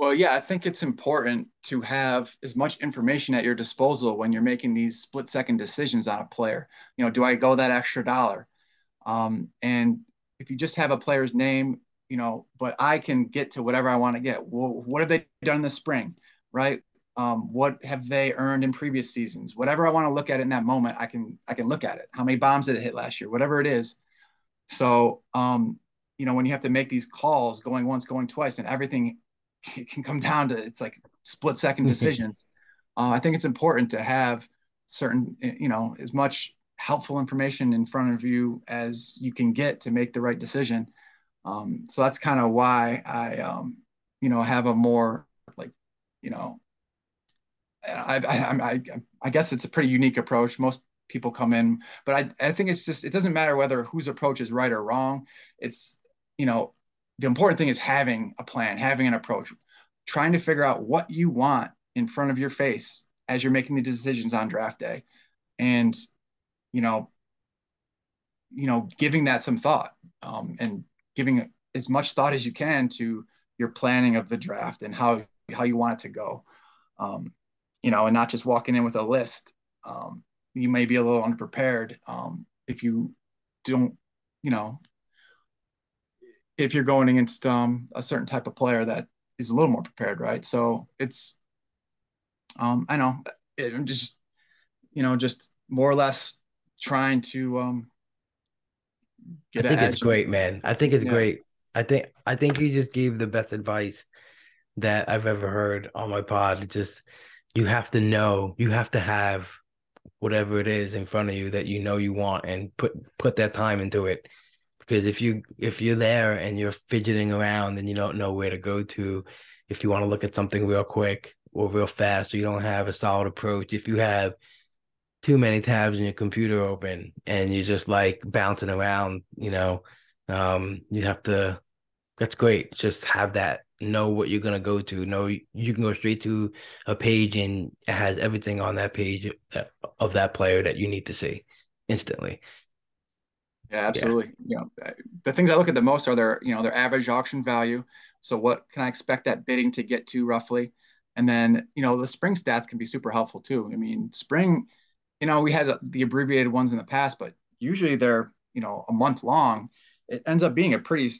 Well, yeah, I think it's important to have as much information at your disposal when you're making these split second decisions on a player. You know, do I go that extra dollar? Um, and if you just have a player's name, you know, but I can get to whatever I want to get. Well, what have they done in the spring, right? Um, what have they earned in previous seasons? Whatever I want to look at in that moment, I can I can look at it. How many bombs did it hit last year? Whatever it is. So, um, you know, when you have to make these calls, going once, going twice, and everything it can come down to it's like split second decisions. uh, I think it's important to have certain, you know, as much helpful information in front of you as you can get to make the right decision. Um, so that's kind of why I, um, you know, have a more like, you know, I, I, I, I guess it's a pretty unique approach. Most people come in, but I, I think it's just, it doesn't matter whether whose approach is right or wrong. It's, you know, the important thing is having a plan, having an approach, trying to figure out what you want in front of your face as you're making the decisions on draft day. And, you know, you know, giving that some thought um, and giving as much thought as you can to your planning of the draft and how how you want it to go. Um, you know, and not just walking in with a list. Um, you may be a little unprepared um, if you don't, you know, if you're going against um, a certain type of player that is a little more prepared, right? So it's, um, I know, it, I'm just, you know, just more or less trying to um, get. I think it's great, man. I think it's yeah. great. I think I think you just gave the best advice that I've ever heard on my pod. just you have to know, you have to have whatever it is in front of you that you know you want and put put that time into it because if you if you're there and you're fidgeting around and you don't know where to go to. If you want to look at something real quick or real fast or you don't have a solid approach. If you have too many tabs in your computer open and you're just like bouncing around you know um you have to that's great. Just have that. Know what you're going to go to. Know you can go straight to a page and it has everything on that page of that player that you need to see instantly yeah absolutely yeah. you know the things i look at the most are their you know their average auction value so what can i expect that bidding to get to roughly and then you know the spring stats can be super helpful too i mean spring you know we had the abbreviated ones in the past but usually they're you know a month long it ends up being a pretty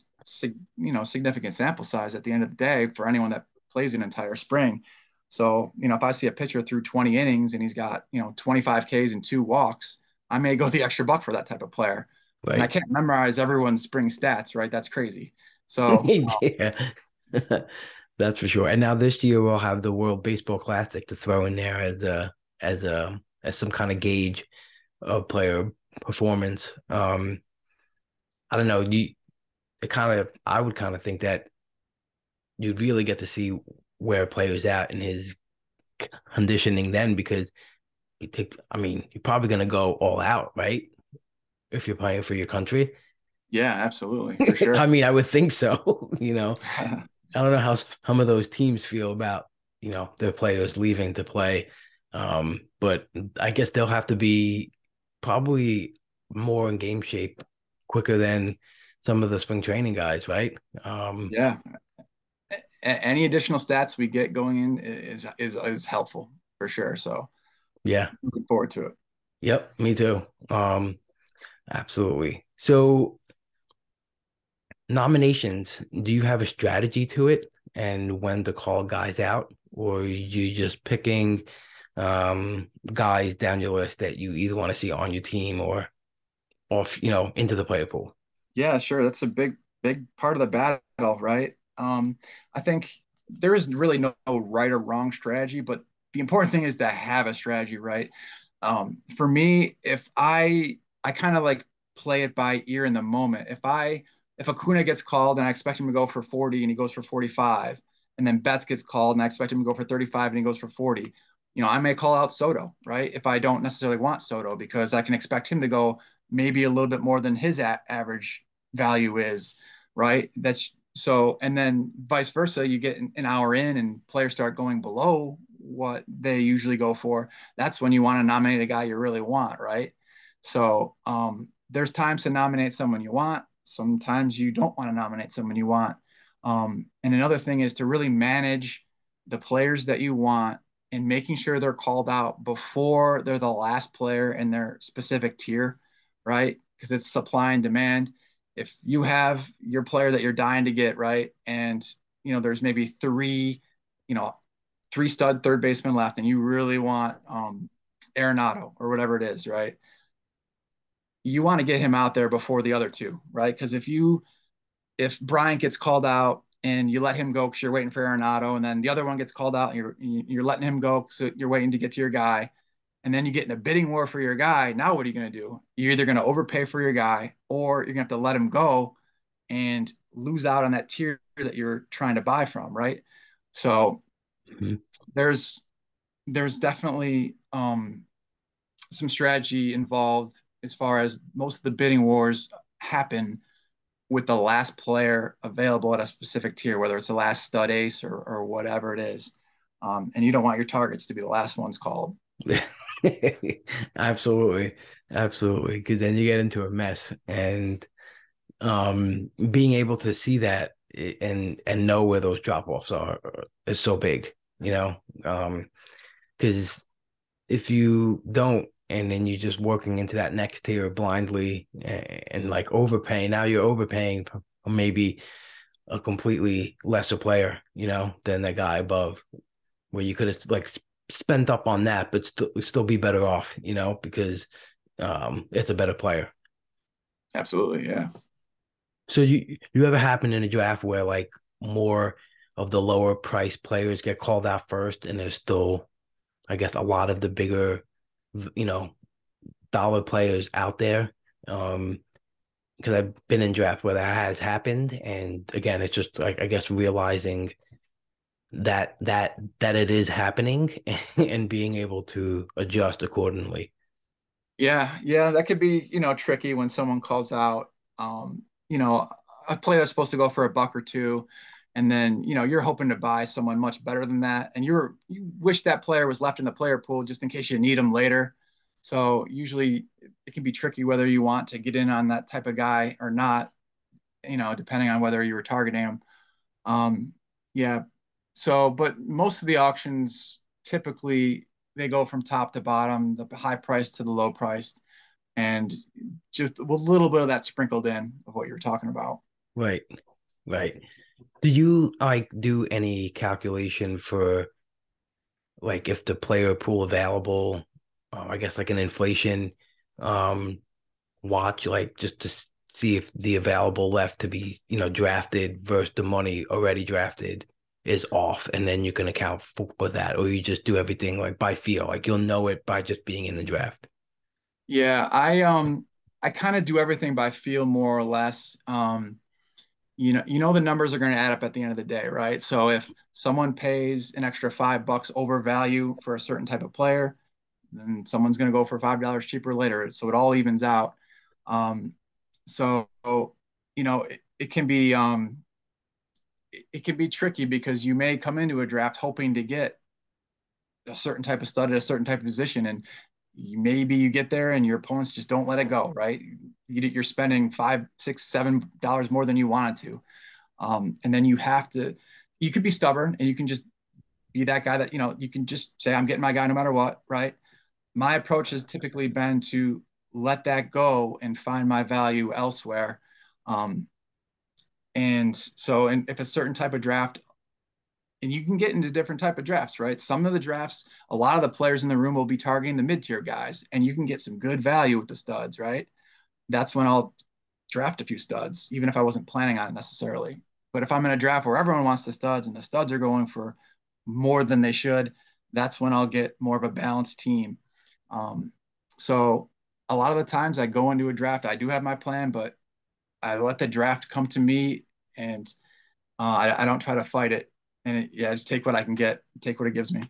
you know significant sample size at the end of the day for anyone that plays an entire spring. So you know if I see a pitcher through 20 innings and he's got you know 25 Ks and two walks, I may go the extra buck for that type of player. Right. And I can't memorize everyone's spring stats, right? That's crazy. So yeah. That's for sure. And now this year we'll have the World Baseball Classic to throw in there as a as a as some kind of gauge of player performance. Um, I don't know. You it kind of I would kind of think that you'd really get to see where a player's at in his conditioning then because I mean you're probably gonna go all out, right? If you're playing for your country. Yeah, absolutely. For sure. I mean, I would think so. you know, I don't know how some of those teams feel about you know their players leaving to play, um, but I guess they'll have to be probably more in game shape quicker than some of the spring training guys, right? Um, yeah. A- any additional stats we get going in is is is helpful for sure. So, yeah, looking forward to it. Yep, me too. Um, absolutely. So, nominations. Do you have a strategy to it, and when to call guys out, or you just picking um guys down your list that you either want to see on your team or off, you know, into the player pool? Yeah, sure. That's a big, big part of the battle, right? Um, I think there is really no right or wrong strategy, but the important thing is to have a strategy, right? Um, for me, if I I kind of like play it by ear in the moment. If I if Acuna gets called and I expect him to go for 40 and he goes for 45, and then Betts gets called and I expect him to go for 35 and he goes for 40, you know, I may call out Soto, right? If I don't necessarily want Soto because I can expect him to go maybe a little bit more than his a- average value is, right? That's so, and then vice versa, you get an, hour in and players start going below what they usually go for. That's when you want to nominate a guy you really want, right? So um, there's times to nominate someone you want. Sometimes you don't want to nominate someone you want. Um, and another thing is to really manage the players that you want and making sure they're called out before they're the last player in their specific tier right? Because it's supply and demand. If you have your player that you're dying to get, right, and you know there's maybe three, you know, three stud third baseman left, and you really want um, Arenado or whatever it is, right? You want to get him out there before the other two, right? Because if you if Brian gets called out and you let him go because you're waiting for Arenado, and then the other one gets called out and you're you're letting him go so you're waiting to get to your guy, and then you get in a bidding war for your guy. Now, what are you going to do? You're either going to overpay for your guy or you're going to have to let him go and lose out on that tier that you're trying to buy from, right? So mm-hmm. there's there's definitely um, some strategy involved as far as most of the bidding wars happen with the last player available at a specific tier, whether it's the last stud ace or, or whatever it is. Um, and you don't want your targets to be the last ones called. absolutely, absolutely, because then you get into a mess, and um, being able to see that and and know where those drop offs are is so big, you know, because um, if you don't and then you're just working into that next tier blindly and, and like overpaying. Now you're overpaying maybe a completely lesser player, you know, than the guy above, where you could have like spent up on that, but still still be better off, you know, because um, it's a better player. Absolutely, yeah. So you you ever happen in a draft where like more of the lower price players get called out first, and there's still, I guess, a lot of the bigger you know, dollar players out there. Um, because I've been in draft where that has happened, and again, it's just like I guess realizing that that that it is happening and being able to adjust accordingly. Yeah, yeah, that could be you know tricky when someone calls out. Um, you know, a player that's supposed to go for a buck or two, and then you know you're hoping to buy someone much better than that and you're you wish that player was left in the player pool just in case you need them later. So usually it can be tricky whether you want to get in on that type of guy or not you know depending on whether you were targeting him. Um, yeah so but most of the auctions typically they go from top to bottom the high price to the low priced and just a little bit of that sprinkled in of what you're talking about. Right right do you like do any calculation for like if the player pool available? Uh, I guess like an inflation um watch, like just to see if the available left to be you know drafted versus the money already drafted is off, and then you can account for, for that, or you just do everything like by feel, like you'll know it by just being in the draft. Yeah, I um I kind of do everything by feel more or less. Um, you know you know the numbers are going to add up at the end of the day right? So if someone pays an extra five bucks over value for a certain type of player then someone's going to go for five dollars cheaper later. So it all evens out. Um, so you know it, it can be um, it, it can be tricky because you may come into a draft hoping to get a certain type of stud at a certain type of position. And maybe you get there and your opponents just don't let it go right you're spending five, six, seven dollars more than you wanted to. Um, and then you have to, you could be stubborn and you can just be that guy that, you know, you can just say, I'm getting my guy no matter what. Right. My approach has typically been to let that go and find my value elsewhere. Um, and so, and if a certain type of draft, and you can get into different type of drafts, right? Some of the drafts, a lot of the players in the room will be targeting the mid-tier guys, and you can get some good value with the studs, right? that's when I'll draft a few studs, even if I wasn't planning on it necessarily. But if I'm in a draft where everyone wants the studs and the studs are going for more than they should, that's when I'll get more of a balanced team. Um, so a lot of the times I go into a draft, I do have my plan, but I let the draft come to me and uh, I, I, don't try to fight it. And it, yeah, just take what I can get, take what it gives me.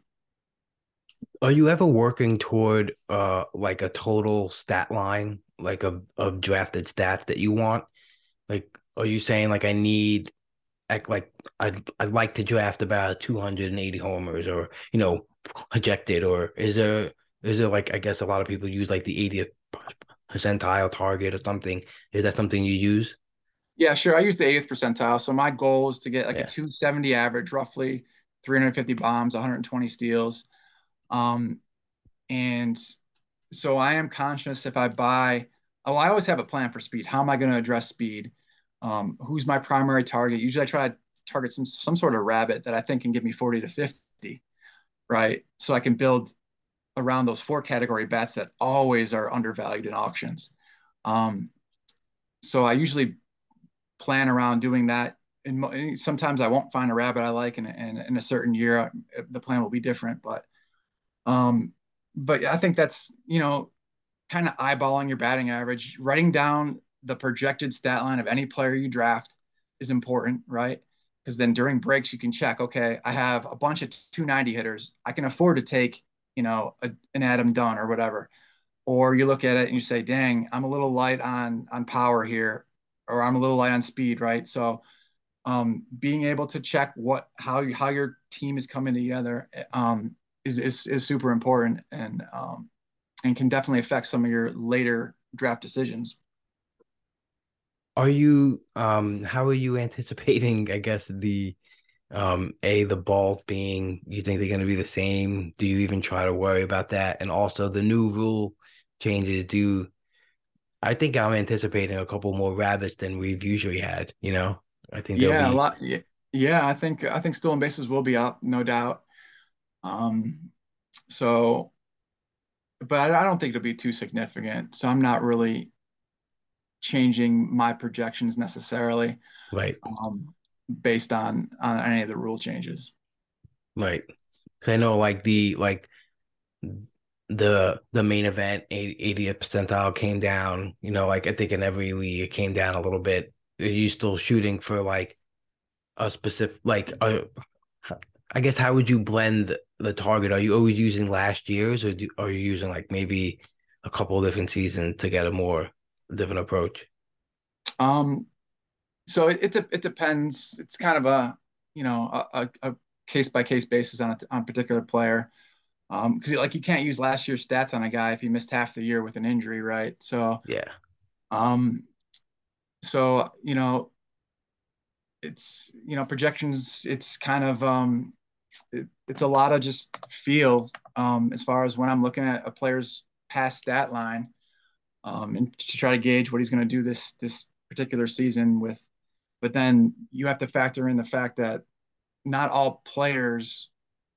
Are you ever working toward uh like a total stat line like of of drafted stats that you want? Like, are you saying like I need like I'd I'd like to draft about 280 homers or you know projected or is there is there like I guess a lot of people use like the 80th percentile target or something? Is that something you use? Yeah, sure. I use the 80th percentile. So my goal is to get like yeah. a 270 average, roughly 350 bombs, 120 steals. Um, and so I am conscious if I buy, oh, I always have a plan for speed. How am I going to address speed? Um, who's my primary target? Usually I try to target some, some sort of rabbit that I think can give me 40 to 50, right? So I can build around those four category bets that always are undervalued in auctions. Um, so I usually plan around doing that. And sometimes I won't find a rabbit I like, and in, a certain year, the plan will be different. But um, but I think that's, you know, kind of eyeballing your batting average, writing down the projected stat line of any player you draft is important, right? Because then during breaks, you can check, okay, I have a bunch of 290 hitters. I can afford to take you know, a, an Adam Dunn or whatever. Or you look at it and you say, dang, I'm a little light on on power here, or I'm a little light on speed, right? So um, being able to check what how how your team is coming together um, is, is is super important and um, and can definitely affect some of your later draft decisions. Are you um how are you anticipating, I guess, the um a the balls being you think they're gonna be the same? Do you even try to worry about that? And also the new rule changes, do I think I'm anticipating a couple more rabbits than we've usually had, you know? I think yeah, be... a lot yeah, yeah, I think I think stolen bases will be up, no doubt. Um so but I don't think it'll be too significant. So I'm not really changing my projections necessarily. Right. Um, based on on any of the rule changes. Right. I know like the like the the main event 80th percentile came down, you know, like I think in every league it came down a little bit. Are you still shooting for like a specific like a I guess how would you blend the target? Are you always using last year's, or do, are you using like maybe a couple different seasons to get a more different approach? Um, so it it, it depends. It's kind of a you know a, a case by case basis on a, on a particular player. Um, because like you can't use last year's stats on a guy if he missed half the year with an injury, right? So yeah. Um, so you know, it's you know projections. It's kind of um, it, it's a lot of just feel um, as far as when I'm looking at a player's past stat line um, and to try to gauge what he's going to do this this particular season with. But then you have to factor in the fact that not all players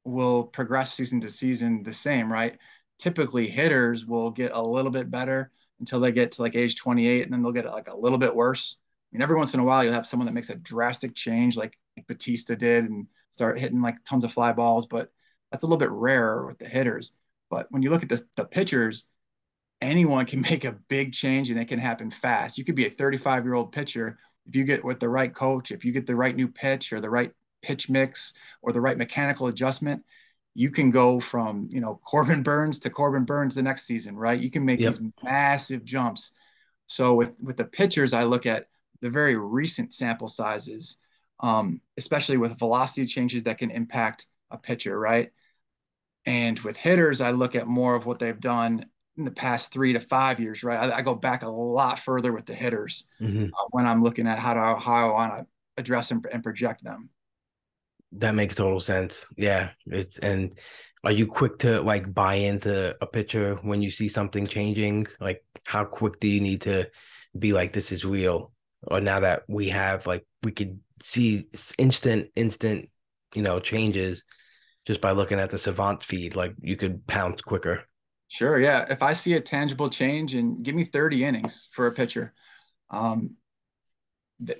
will progress season to season the same, right? Typically, hitters will get a little bit better until they get to like age 28, and then they'll get like a little bit worse. I mean, every once in a while, you'll have someone that makes a drastic change, like Bautista did, and start hitting like tons of fly balls, but that's a little bit rarer with the hitters. But when you look at the, the pitchers, anyone can make a big change and it can happen fast. You could be a 35 year old pitcher. If you get with the right coach, if you get the right new pitch or the right pitch mix or the right mechanical adjustment, you can go from, you know, Corbin Burnes to Corbin Burnes the next season, right? You can make yep. these massive jumps. So with with the pitchers, I look at the very recent sample sizes um, especially with velocity changes that can impact a pitcher, right? And with hitters, I look at more of what they've done in the past three to five years, right? I, I go back a lot further with the hitters mm-hmm. uh, when I'm looking at how to how I want to address and, and project them. That makes total sense. Yeah, it's and are you quick to like buy into a pitcher when you see something changing? Like, how quick do you need to be like, this is real? Or now that we have like we could see instant instant you know changes just by looking at the savant feed like you could pounce quicker sure yeah if i see a tangible change and give me 30 innings for a pitcher um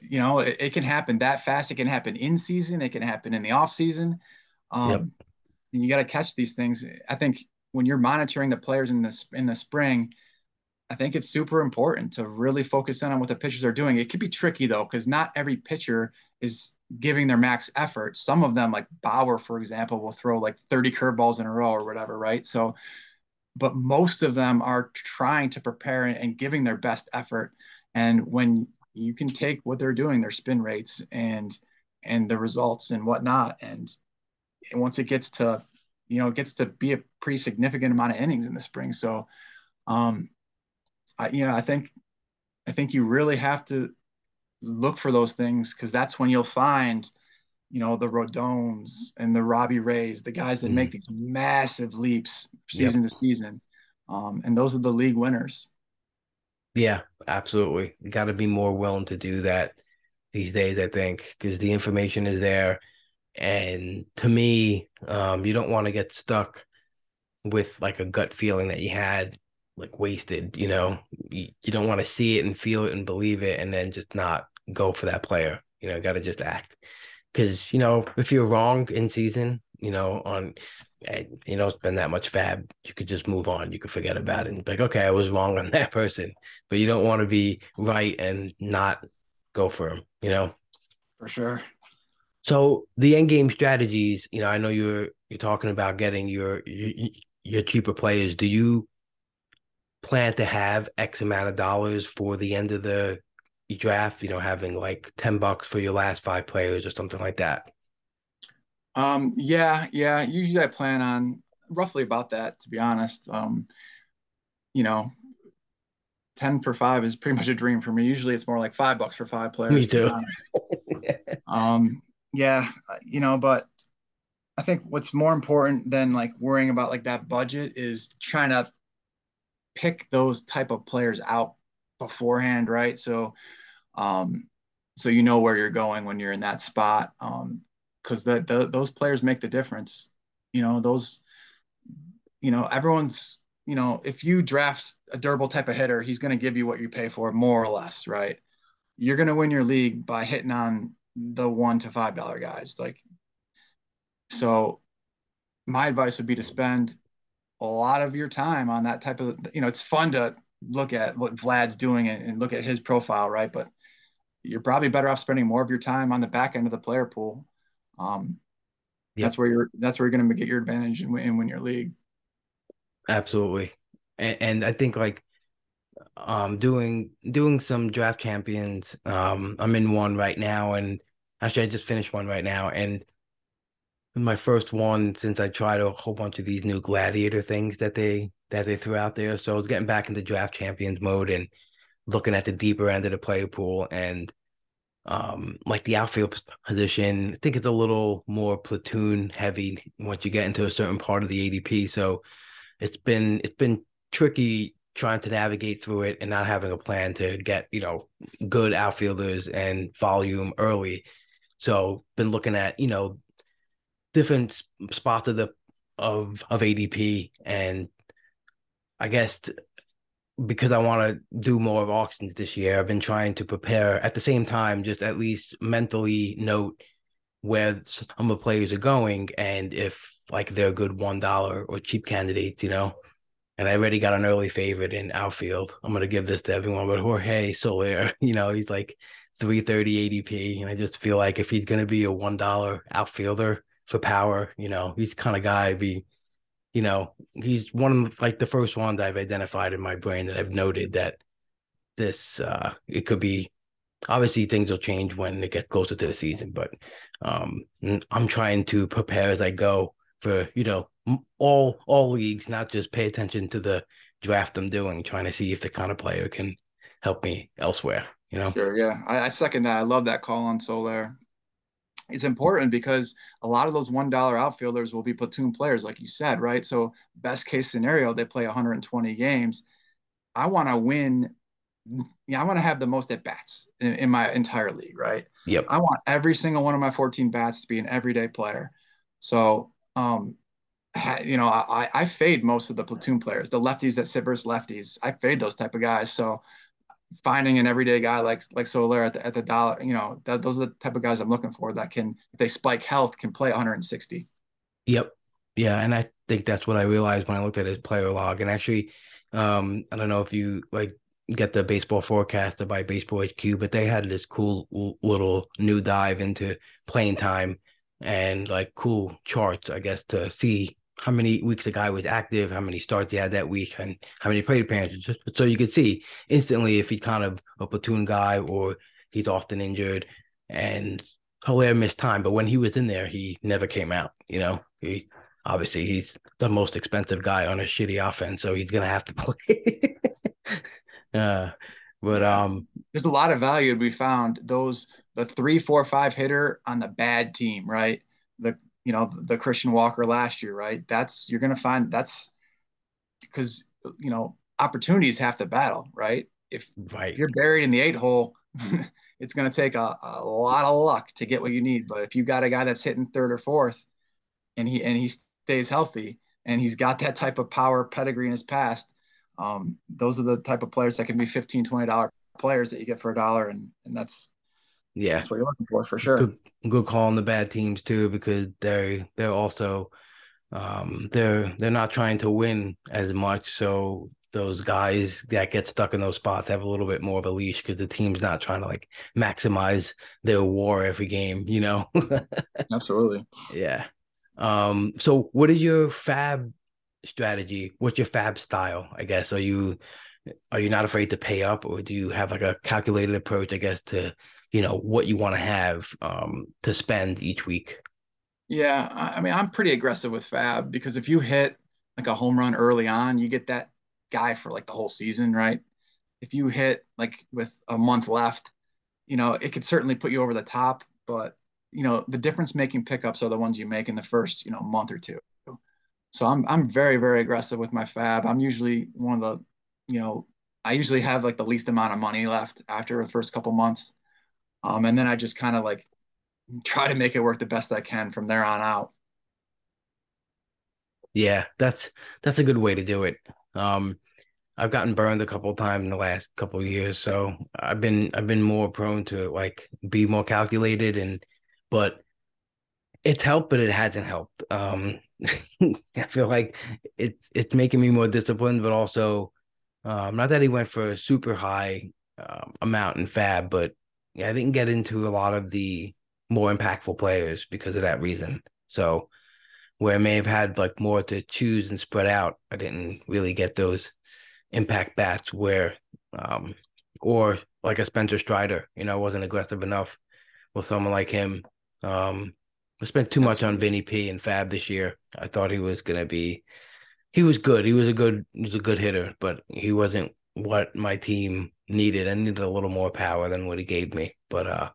you know it, it, can happen that fast it can happen in season it can happen in the off season um yep. you got to catch these things i think when you're monitoring the players in this in the spring I think it's super important to really focus in on what the pitchers are doing. It could be tricky though, because not every pitcher is giving their max effort. Some of them, like Bauer, for example, will throw like 30 curveballs in a row or whatever, right? So, but most of them are trying to prepare and giving their best effort. And when you can take what they're doing, their spin rates and and the results and whatnot, and, and once it gets to, you know, it gets to be a pretty significant amount of innings in the spring. So, um, I, you know, I think, I think you really have to look for those things because that's when you'll find, you know, the Rodons and the Robbie Rays, the guys that mm. make these massive leaps season yep. to season. Um, and those are the league winners. Yeah, absolutely. Got to be more willing to do that these days, I think, because the information is there. And to me, um, you don't want to get stuck with like a gut feeling that you had like wasted, you know. You, you don't want to see it and feel it and believe it and then just not go for that player. You know, got to just act. Because, you know, if you're wrong in season, you know, on, eh, you know, it's been that much fab, you could just move on. You could forget about it and be like, okay, I was wrong on that person. But you don't want to be right and not go for him, you know? For sure. So the end game strategies, you know, I know you're you're talking about getting your, your your cheaper players, do you plan to have X amount of dollars for the end of the draft? You know, having like ten bucks for your last five players or something like that. Um, yeah, yeah. Usually I plan on roughly about that, to be honest. Um, you know, 10 for five is pretty much a dream for me. Usually it's more like five bucks for five players. Me too. um, yeah, you know, but I think what's more important than like worrying about like that budget is trying to pick those type of players out beforehand, right? So, um, so you know where you're going when you're in that spot. Um, because the those players make the difference. You know, those, you know, everyone's, you know, if you draft a durable type of hitter, he's going to give you what you pay for, more or less, right? You're going to win your league by hitting on the one to five dollar guys. Like, so my advice would be to spend a lot of your time on that type of, you know, it's fun to look at what Vlad's doing and, and look at his profile, right? But you're probably better off spending more of your time on the back end of the player pool um, yep. That's where you're. That's where you're going to get your advantage and win, and win your league. Absolutely, and, and I think like um doing doing some draft champions. Um, I'm in one right now, and actually I just finished one right now, and my first one since I tried a whole bunch of these new gladiator things that they that they threw out there. So I was getting back into draft champions mode and looking at the deeper end of the player pool and um, like the outfield position. I think it's a little more platoon heavy once you get into a certain part of the ADP. So it's been it's been tricky trying to navigate through it and not having a plan to get you know good outfielders and volume early. So been looking at you know different spots of the of of ADP and I guess because I want to do more of auctions this year, I've been trying to prepare at the same time, just at least mentally note where some of the players are going and if like they're a good one dollar or cheap candidates, you know. And I already got an early favorite in outfield. I'm gonna give this to everyone, but Jorge Soler, you know, he's like 330 ADP, and I just feel like if he's gonna be a one dollar outfielder for power, you know, he's kind of guy be you know, he's one of like the first ones I've identified in my brain that I've noted that this uh it could be obviously things will change when it gets closer to the season, but um I'm trying to prepare as I go for, you know, all all leagues, not just pay attention to the draft I'm doing, trying to see if the kind of player can help me elsewhere. You know, sure, yeah, I, I second that. I love that call on Soler it's important because a lot of those one dollar outfielders will be platoon players, like you said, right? So best case scenario, they play 120 games. I want to win. Yeah, I want to have the most at bats in, in, my entire league, right? Yep. I want every single one of my 14 bats to be an everyday player. So, um, you know, I, I fade most of the platoon players, the lefties that sit versus lefties. I fade those type of guys. So finding an everyday guy like like Soler at the, at the dollar, you know, those are the type of guys I'm looking for that can, if they spike health, can play 160. Yep. Yeah, and I think that's what I realized when I looked at his player log. And actually, um, I don't know if you like get the baseball forecaster by Baseball HQ, but they had this cool little new dive into playing time and like cool charts, I guess, to see how many weeks a guy was active, how many starts he had that week, and how many plate appearances, just so you could see instantly if he's kind of a platoon guy or he's often injured. And Hilaire missed time, but when he was in there, he never came out. You know, he obviously he's the most expensive guy on a shitty offense, so he's gonna have to play. uh, but um, there's a lot of value to be found. Those the three, four, five hitter on the bad team, right? The you know the Christian Walker last year, right? That's you're going to find that's because you know opportunities have to battle, right? If, right. if you're buried in the eight hole, it's going to take a, a lot of luck to get what you need. But if you got a guy that's hitting third or fourth, and he and he stays healthy, and he's got that type of power pedigree in his past, um, those are the type of players that can be 15 20 dollar players that you get for a dollar, and and that's yeah, that's what you're looking for for sure. Good, good call on the bad teams too, because they they're also um, they're they're not trying to win as much. So those guys that get stuck in those spots have a little bit more of a leash because the team's not trying to like maximize their war every game. You know. Absolutely. Yeah. Um. So, what is your fab strategy? What's your fab style? I guess are you are you not afraid to pay up, or do you have like a calculated approach? I guess to you know what you want to have um, to spend each week. Yeah, I mean I'm pretty aggressive with fab because if you hit like a home run early on, you get that guy for like the whole season, right? If you hit like with a month left, you know it could certainly put you over the top, but you know the difference making pickups are the ones you make in the first you know month or two so i'm i'm very very aggressive with my fab i'm usually one of the you know i usually have like the least amount of money left after the first couple months um, and then i just kind of like try to make it work the best i can from there on out yeah that's that's a good way to do it um I've gotten burned a couple times in the last couple years, so I've been I've been more prone to like be more calculated and but it's helped, but it hasn't helped. Um, I feel like it's it's making me more disciplined, but also um, not that he went for a super high um, amount in fab, but yeah, I didn't get into a lot of the more impactful players because of that reason. So where I may have had like more to choose and spread out, I didn't really get those impact bats where um or like a Spencer Strider, you know, I wasn't aggressive enough with someone like him um, I spent too much on Vinny P and Fab this year. I thought he was gonna be, he was good. He was a good, he was a good hitter, but he wasn't what my team needed. I needed a little more power than what he gave me. But uh,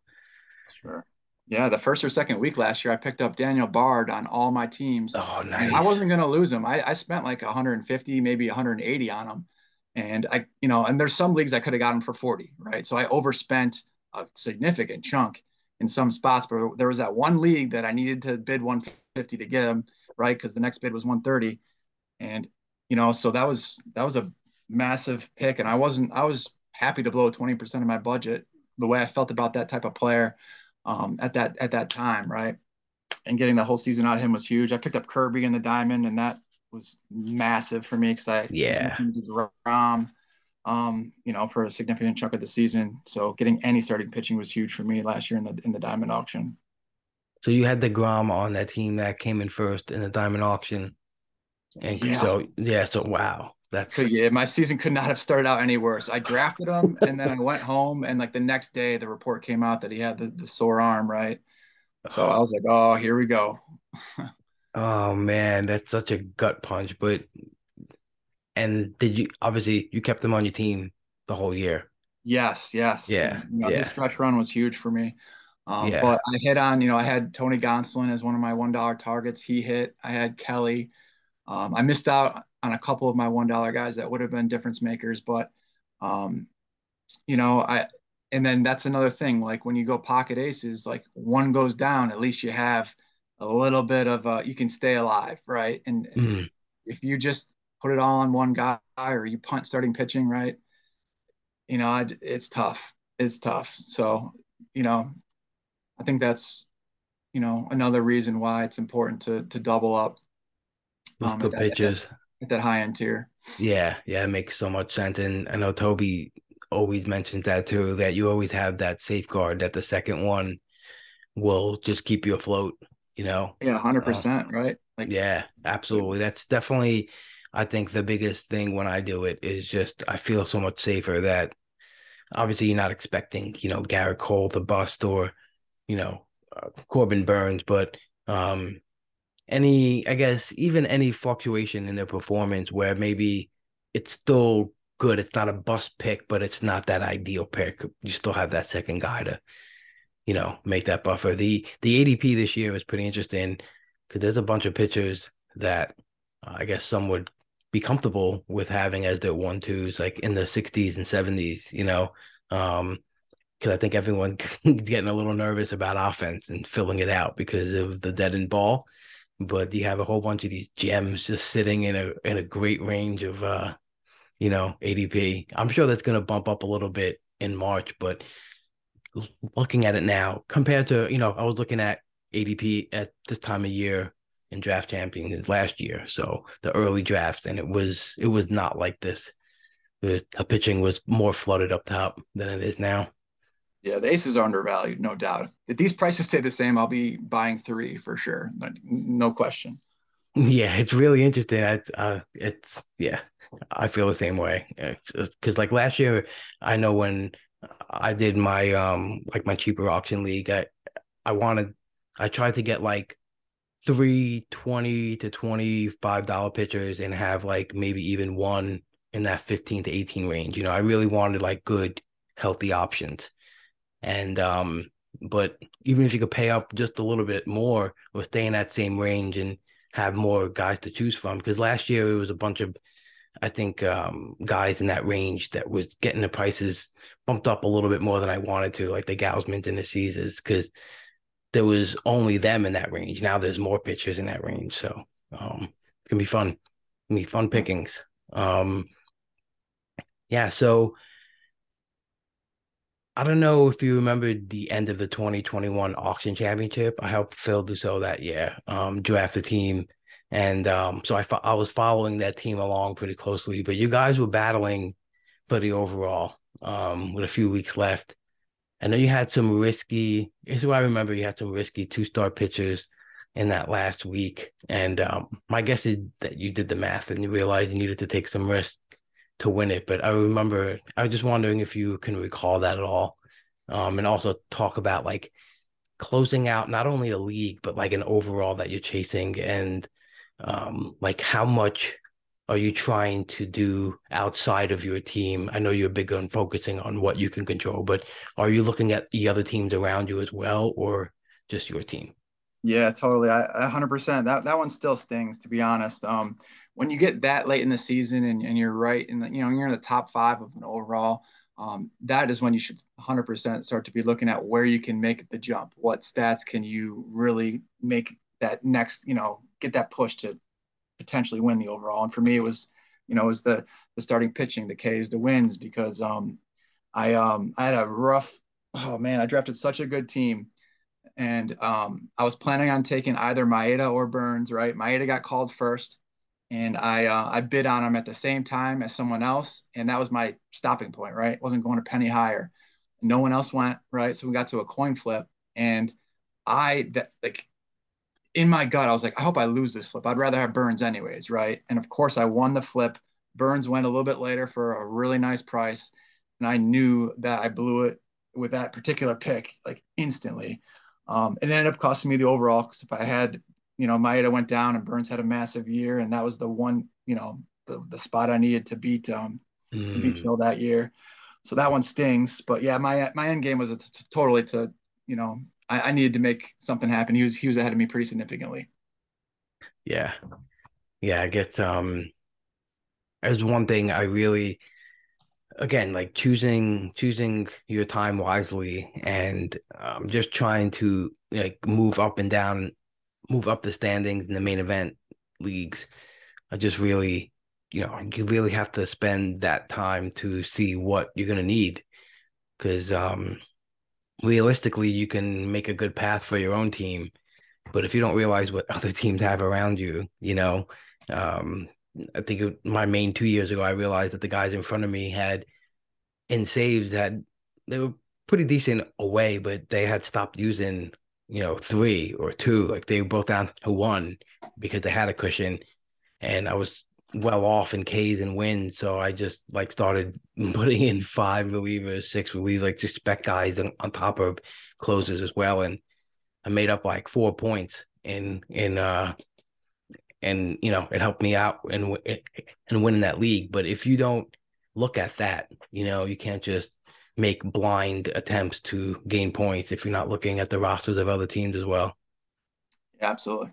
sure. Yeah, the first or second week last year, I picked up Daniel Bard on all my teams. Oh, nice. I wasn't going to lose him. I, I spent like 150, maybe 180 on him. And I, you know, and there's some leagues I could have got him for 40, right? So I overspent a significant chunk in some spots, but there was that one league that I needed to bid 150 to get him, right? Because the next bid was 130. And, you know, so that was that was a massive pick. And I wasn't I was happy to blow 20% of my budget the way I felt about that type of player um, at that at that time, right? And getting the whole season out of him was huge. I picked up Kirby in the diamond, and that was massive for me because I yeah. Rom um, you know, for a significant chunk of the season. So getting any starting pitching was huge for me last year in the in the diamond auction. So you had deGrom on that team that came in first in the diamond auction. And yeah. so yeah, so wow. That's so yeah, my season could not have started out any worse. I drafted him and then I went home and like the next day the report came out that he had the, the sore arm, right? So I was like, oh, here we go. oh man, that's such a gut punch. But and did you obviously you kept him on your team the whole year? Yes, yes. Yeah. You know, yeah. His stretch run was huge for me. Um, yeah. But I hit on, you know, I had Tony Gonsolin as one of my one dollar targets. He hit. I had Kelly. Um, I missed out on a couple of my one dollar guys that would have been difference makers, but um, you know, I and then that's another thing. Like when you go pocket aces, like one goes down, at least you have a little bit of uh, you can stay alive, right? And mm. if you just put it all on one guy or you punt starting pitching, right? You know, it's tough. It's tough. So, you know, I think that's, you know, another reason why it's important to to double up. Um, good pitches. At that, high end tier. Yeah, yeah, it makes so much sense. And I know Toby always mentions that too, that you always have that safeguard that the second one will just keep you afloat, you know? Yeah, 100%, uh, right? Like, yeah, absolutely. That's definitely I think the biggest thing when I do it is just I feel so much safer that obviously you're not expecting, you know, Gerrit Cole to bust or, you know, uh, Corbin Burnes, but um, any, I guess, even any fluctuation in their performance where maybe it's still good. It's not a bust pick, but it's not that ideal pick. You still have that second guy to, you know, make that buffer. The the ADP this year is pretty interesting because there's a bunch of pitchers that uh, I guess some would be comfortable with having as their one twos like in the 60s and 70s you know um because i think everyone getting a little nervous about offense and filling it out because of the deadened ball but you have a whole bunch of these gems just sitting in a in a great range of uh you know adp i'm sure that's going to bump up a little bit in march but looking at it now compared to you know i was looking at adp at this time of year in draft champions last year. So the early draft, and it was it was not like this. The, pitching was more flooded up top than it is now. Yeah, the aces are undervalued, no doubt. If these prices stay the same, I'll be buying three for sure, no question. Yeah, it's really interesting. It's uh, it's yeah, I feel the same way. Because like last year, I know when I did my um like my cheaper auction league, I I wanted I tried to get like three twenty to twenty five dollar pitchers and have like maybe even one in that fifteen to eighteen range. You know, I really wanted like good healthy options, and um, but even if you could pay up just a little bit more or stay in that same range and have more guys to choose from, because last year it was a bunch of I think um, guys in that range that was getting the prices bumped up a little bit more than I wanted to, like the Gausmans and the Caesars, because there was only them in that range. Now there's more pitchers in that range, so um, it's gonna be fun. Gonna be fun pickings. Um, yeah, so I don't know if you remember the end of the 2021 auction championship. I helped Phil Dussault that year, um, draft the team and um, so I, fo- I was following that team along pretty closely. But you guys were battling for the overall um, with a few weeks left. I know you had some risky. Here's what I remember: you had some risky two-star pitchers in that last week, and um, my guess is that you did the math and you realized you needed to take some risk to win it. But I remember, I was just wondering if you can recall that at all, um, and also talk about like closing out not only a league but like an overall that you're chasing and um, like how much are you trying to do outside of your team? I know you're big on focusing on what you can control, but are you looking at the other teams around you as well, or just your team? Yeah, totally. I 100%. That that one still stings, to be honest. Um, when you get that late in the season and, and you're right in the, you know, you're in the top five of an overall, um, that is when you should 100% start to be looking at where you can make the jump. What stats can you really make that next, you know, get that push to potentially win the overall. And for me, it was, you know, it was the the starting pitching, the K's, the wins, because um, I um, I had a rough. Oh man, I drafted such a good team, and um, I was planning on taking either Maeda or Burnes. Right, Maeda got called first, and I uh, I bid on them at the same time as someone else, and that was my stopping point. Right, wasn't going a penny higher. No one else went. Right, so we got to a coin flip, and I that like in my gut, I was like, I hope I lose this flip. I'd rather have Burnes anyways, right? And of course, I won the flip. Burnes went a little bit later for a really nice price, and I knew that I blew it with that particular pick like instantly. Um, it ended up costing me the overall because if I had, you know, Maeda went down and Burnes had a massive year, and that was the one, you know, the, the spot I needed to beat um, mm. to beat mm. Phil that year. So that one stings. But yeah, my my end game was totally to you know I, I needed to make something happen. He was he was ahead of me pretty significantly. Yeah, yeah. I guess um, as one thing I really, again, like choosing choosing your time wisely and um, just trying to like move up and down, move up the standings in the main event leagues. I just really, you know, you really have to spend that time to see what you're gonna need, because um, realistically you can make a good path for your own team but if you don't realize what other teams have around you you know um, i think it, my main two years ago i realized that the guys in front of me had in saves had they were pretty decent away but they had stopped using you know three or two like they were both down to one because they had a cushion and i was well off in K's and wins. So I just like started putting in five relievers, six relievers, like just spec guys on, on top of closers as well. And I made up like four points in in uh and you know it helped me out and and winning that league. But if you don't look at that, you know you can't just make blind attempts to gain points if you're not looking at the rosters of other teams as well. Yeah, absolutely.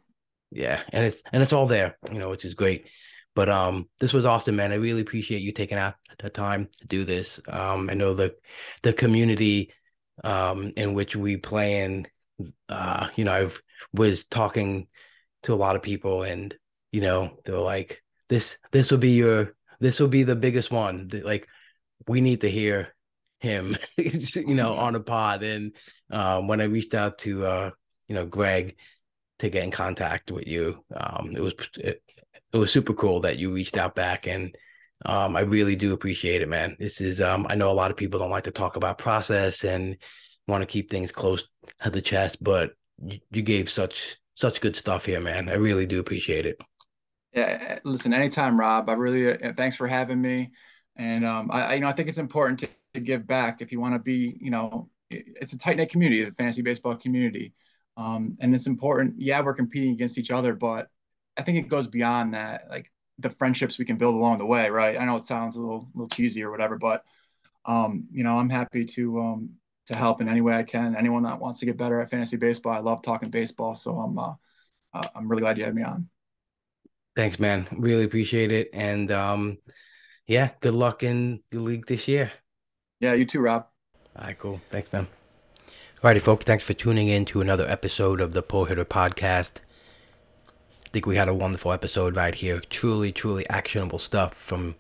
Yeah, and it's and it's all there, you know, which is great. But um, this was awesome, man. I really appreciate you taking out the time to do this. Um, I know the the community um in which we play in. Uh, you know, I've was talking to a lot of people, and you know, they're like, "This this will be your this will be the biggest one." Like, we need to hear him, you know, on a pod. And um, when I reached out to uh, you know, Greg to get in contact with you, um, it was it, it was super cool that you reached out back and um, I really do appreciate it, man. This is um, I know a lot of people don't like to talk about process and want to keep things close to the chest, but you, you gave such such good stuff here, man. I really do appreciate it. Yeah, listen, anytime, Rob. I really uh, thanks for having me. And um, I, you know, I think it's important to, to give back if you want to be, you know, it's a tight knit community, the fantasy baseball community, um, and it's important. Yeah, we're competing against each other, but I think it goes beyond that. Like the friendships we can build along the way, right? I know it sounds a little, little cheesy or whatever, but um, you know, I'm happy to um, to help in any way I can. Anyone that wants to get better at fantasy baseball, I love talking baseball, so I'm uh, uh, I'm really glad you had me on. Thanks, man. Really appreciate it, and um, yeah, good luck in the league this year. Yeah, you too, Rob. All right, cool. Thanks, man. Alrighty, folks. Thanks for tuning in to another episode of the Pull Hitter Podcast. I think we had a wonderful episode right here. Truly, truly actionable stuff from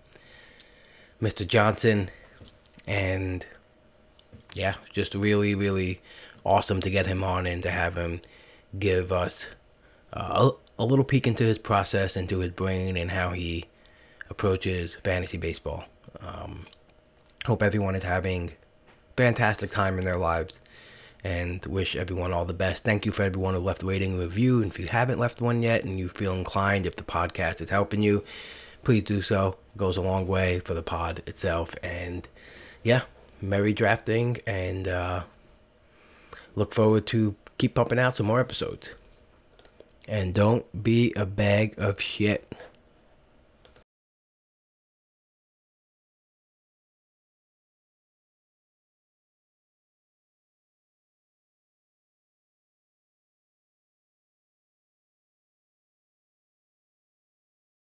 Mr. Johnson. And yeah, just really, really awesome to get him on and to have him give us uh, a, a little peek into his process, into his brain, and how he approaches fantasy baseball. Um, hope everyone is having fantastic time in their lives and wish everyone all the best. Thank you for everyone who left a rating review. And if you haven't left one yet and you feel inclined, if the podcast is helping you, please do so. It goes a long way for the pod itself. And yeah, merry drafting and uh, look forward to keep pumping out some more episodes. And don't be a bag of shit.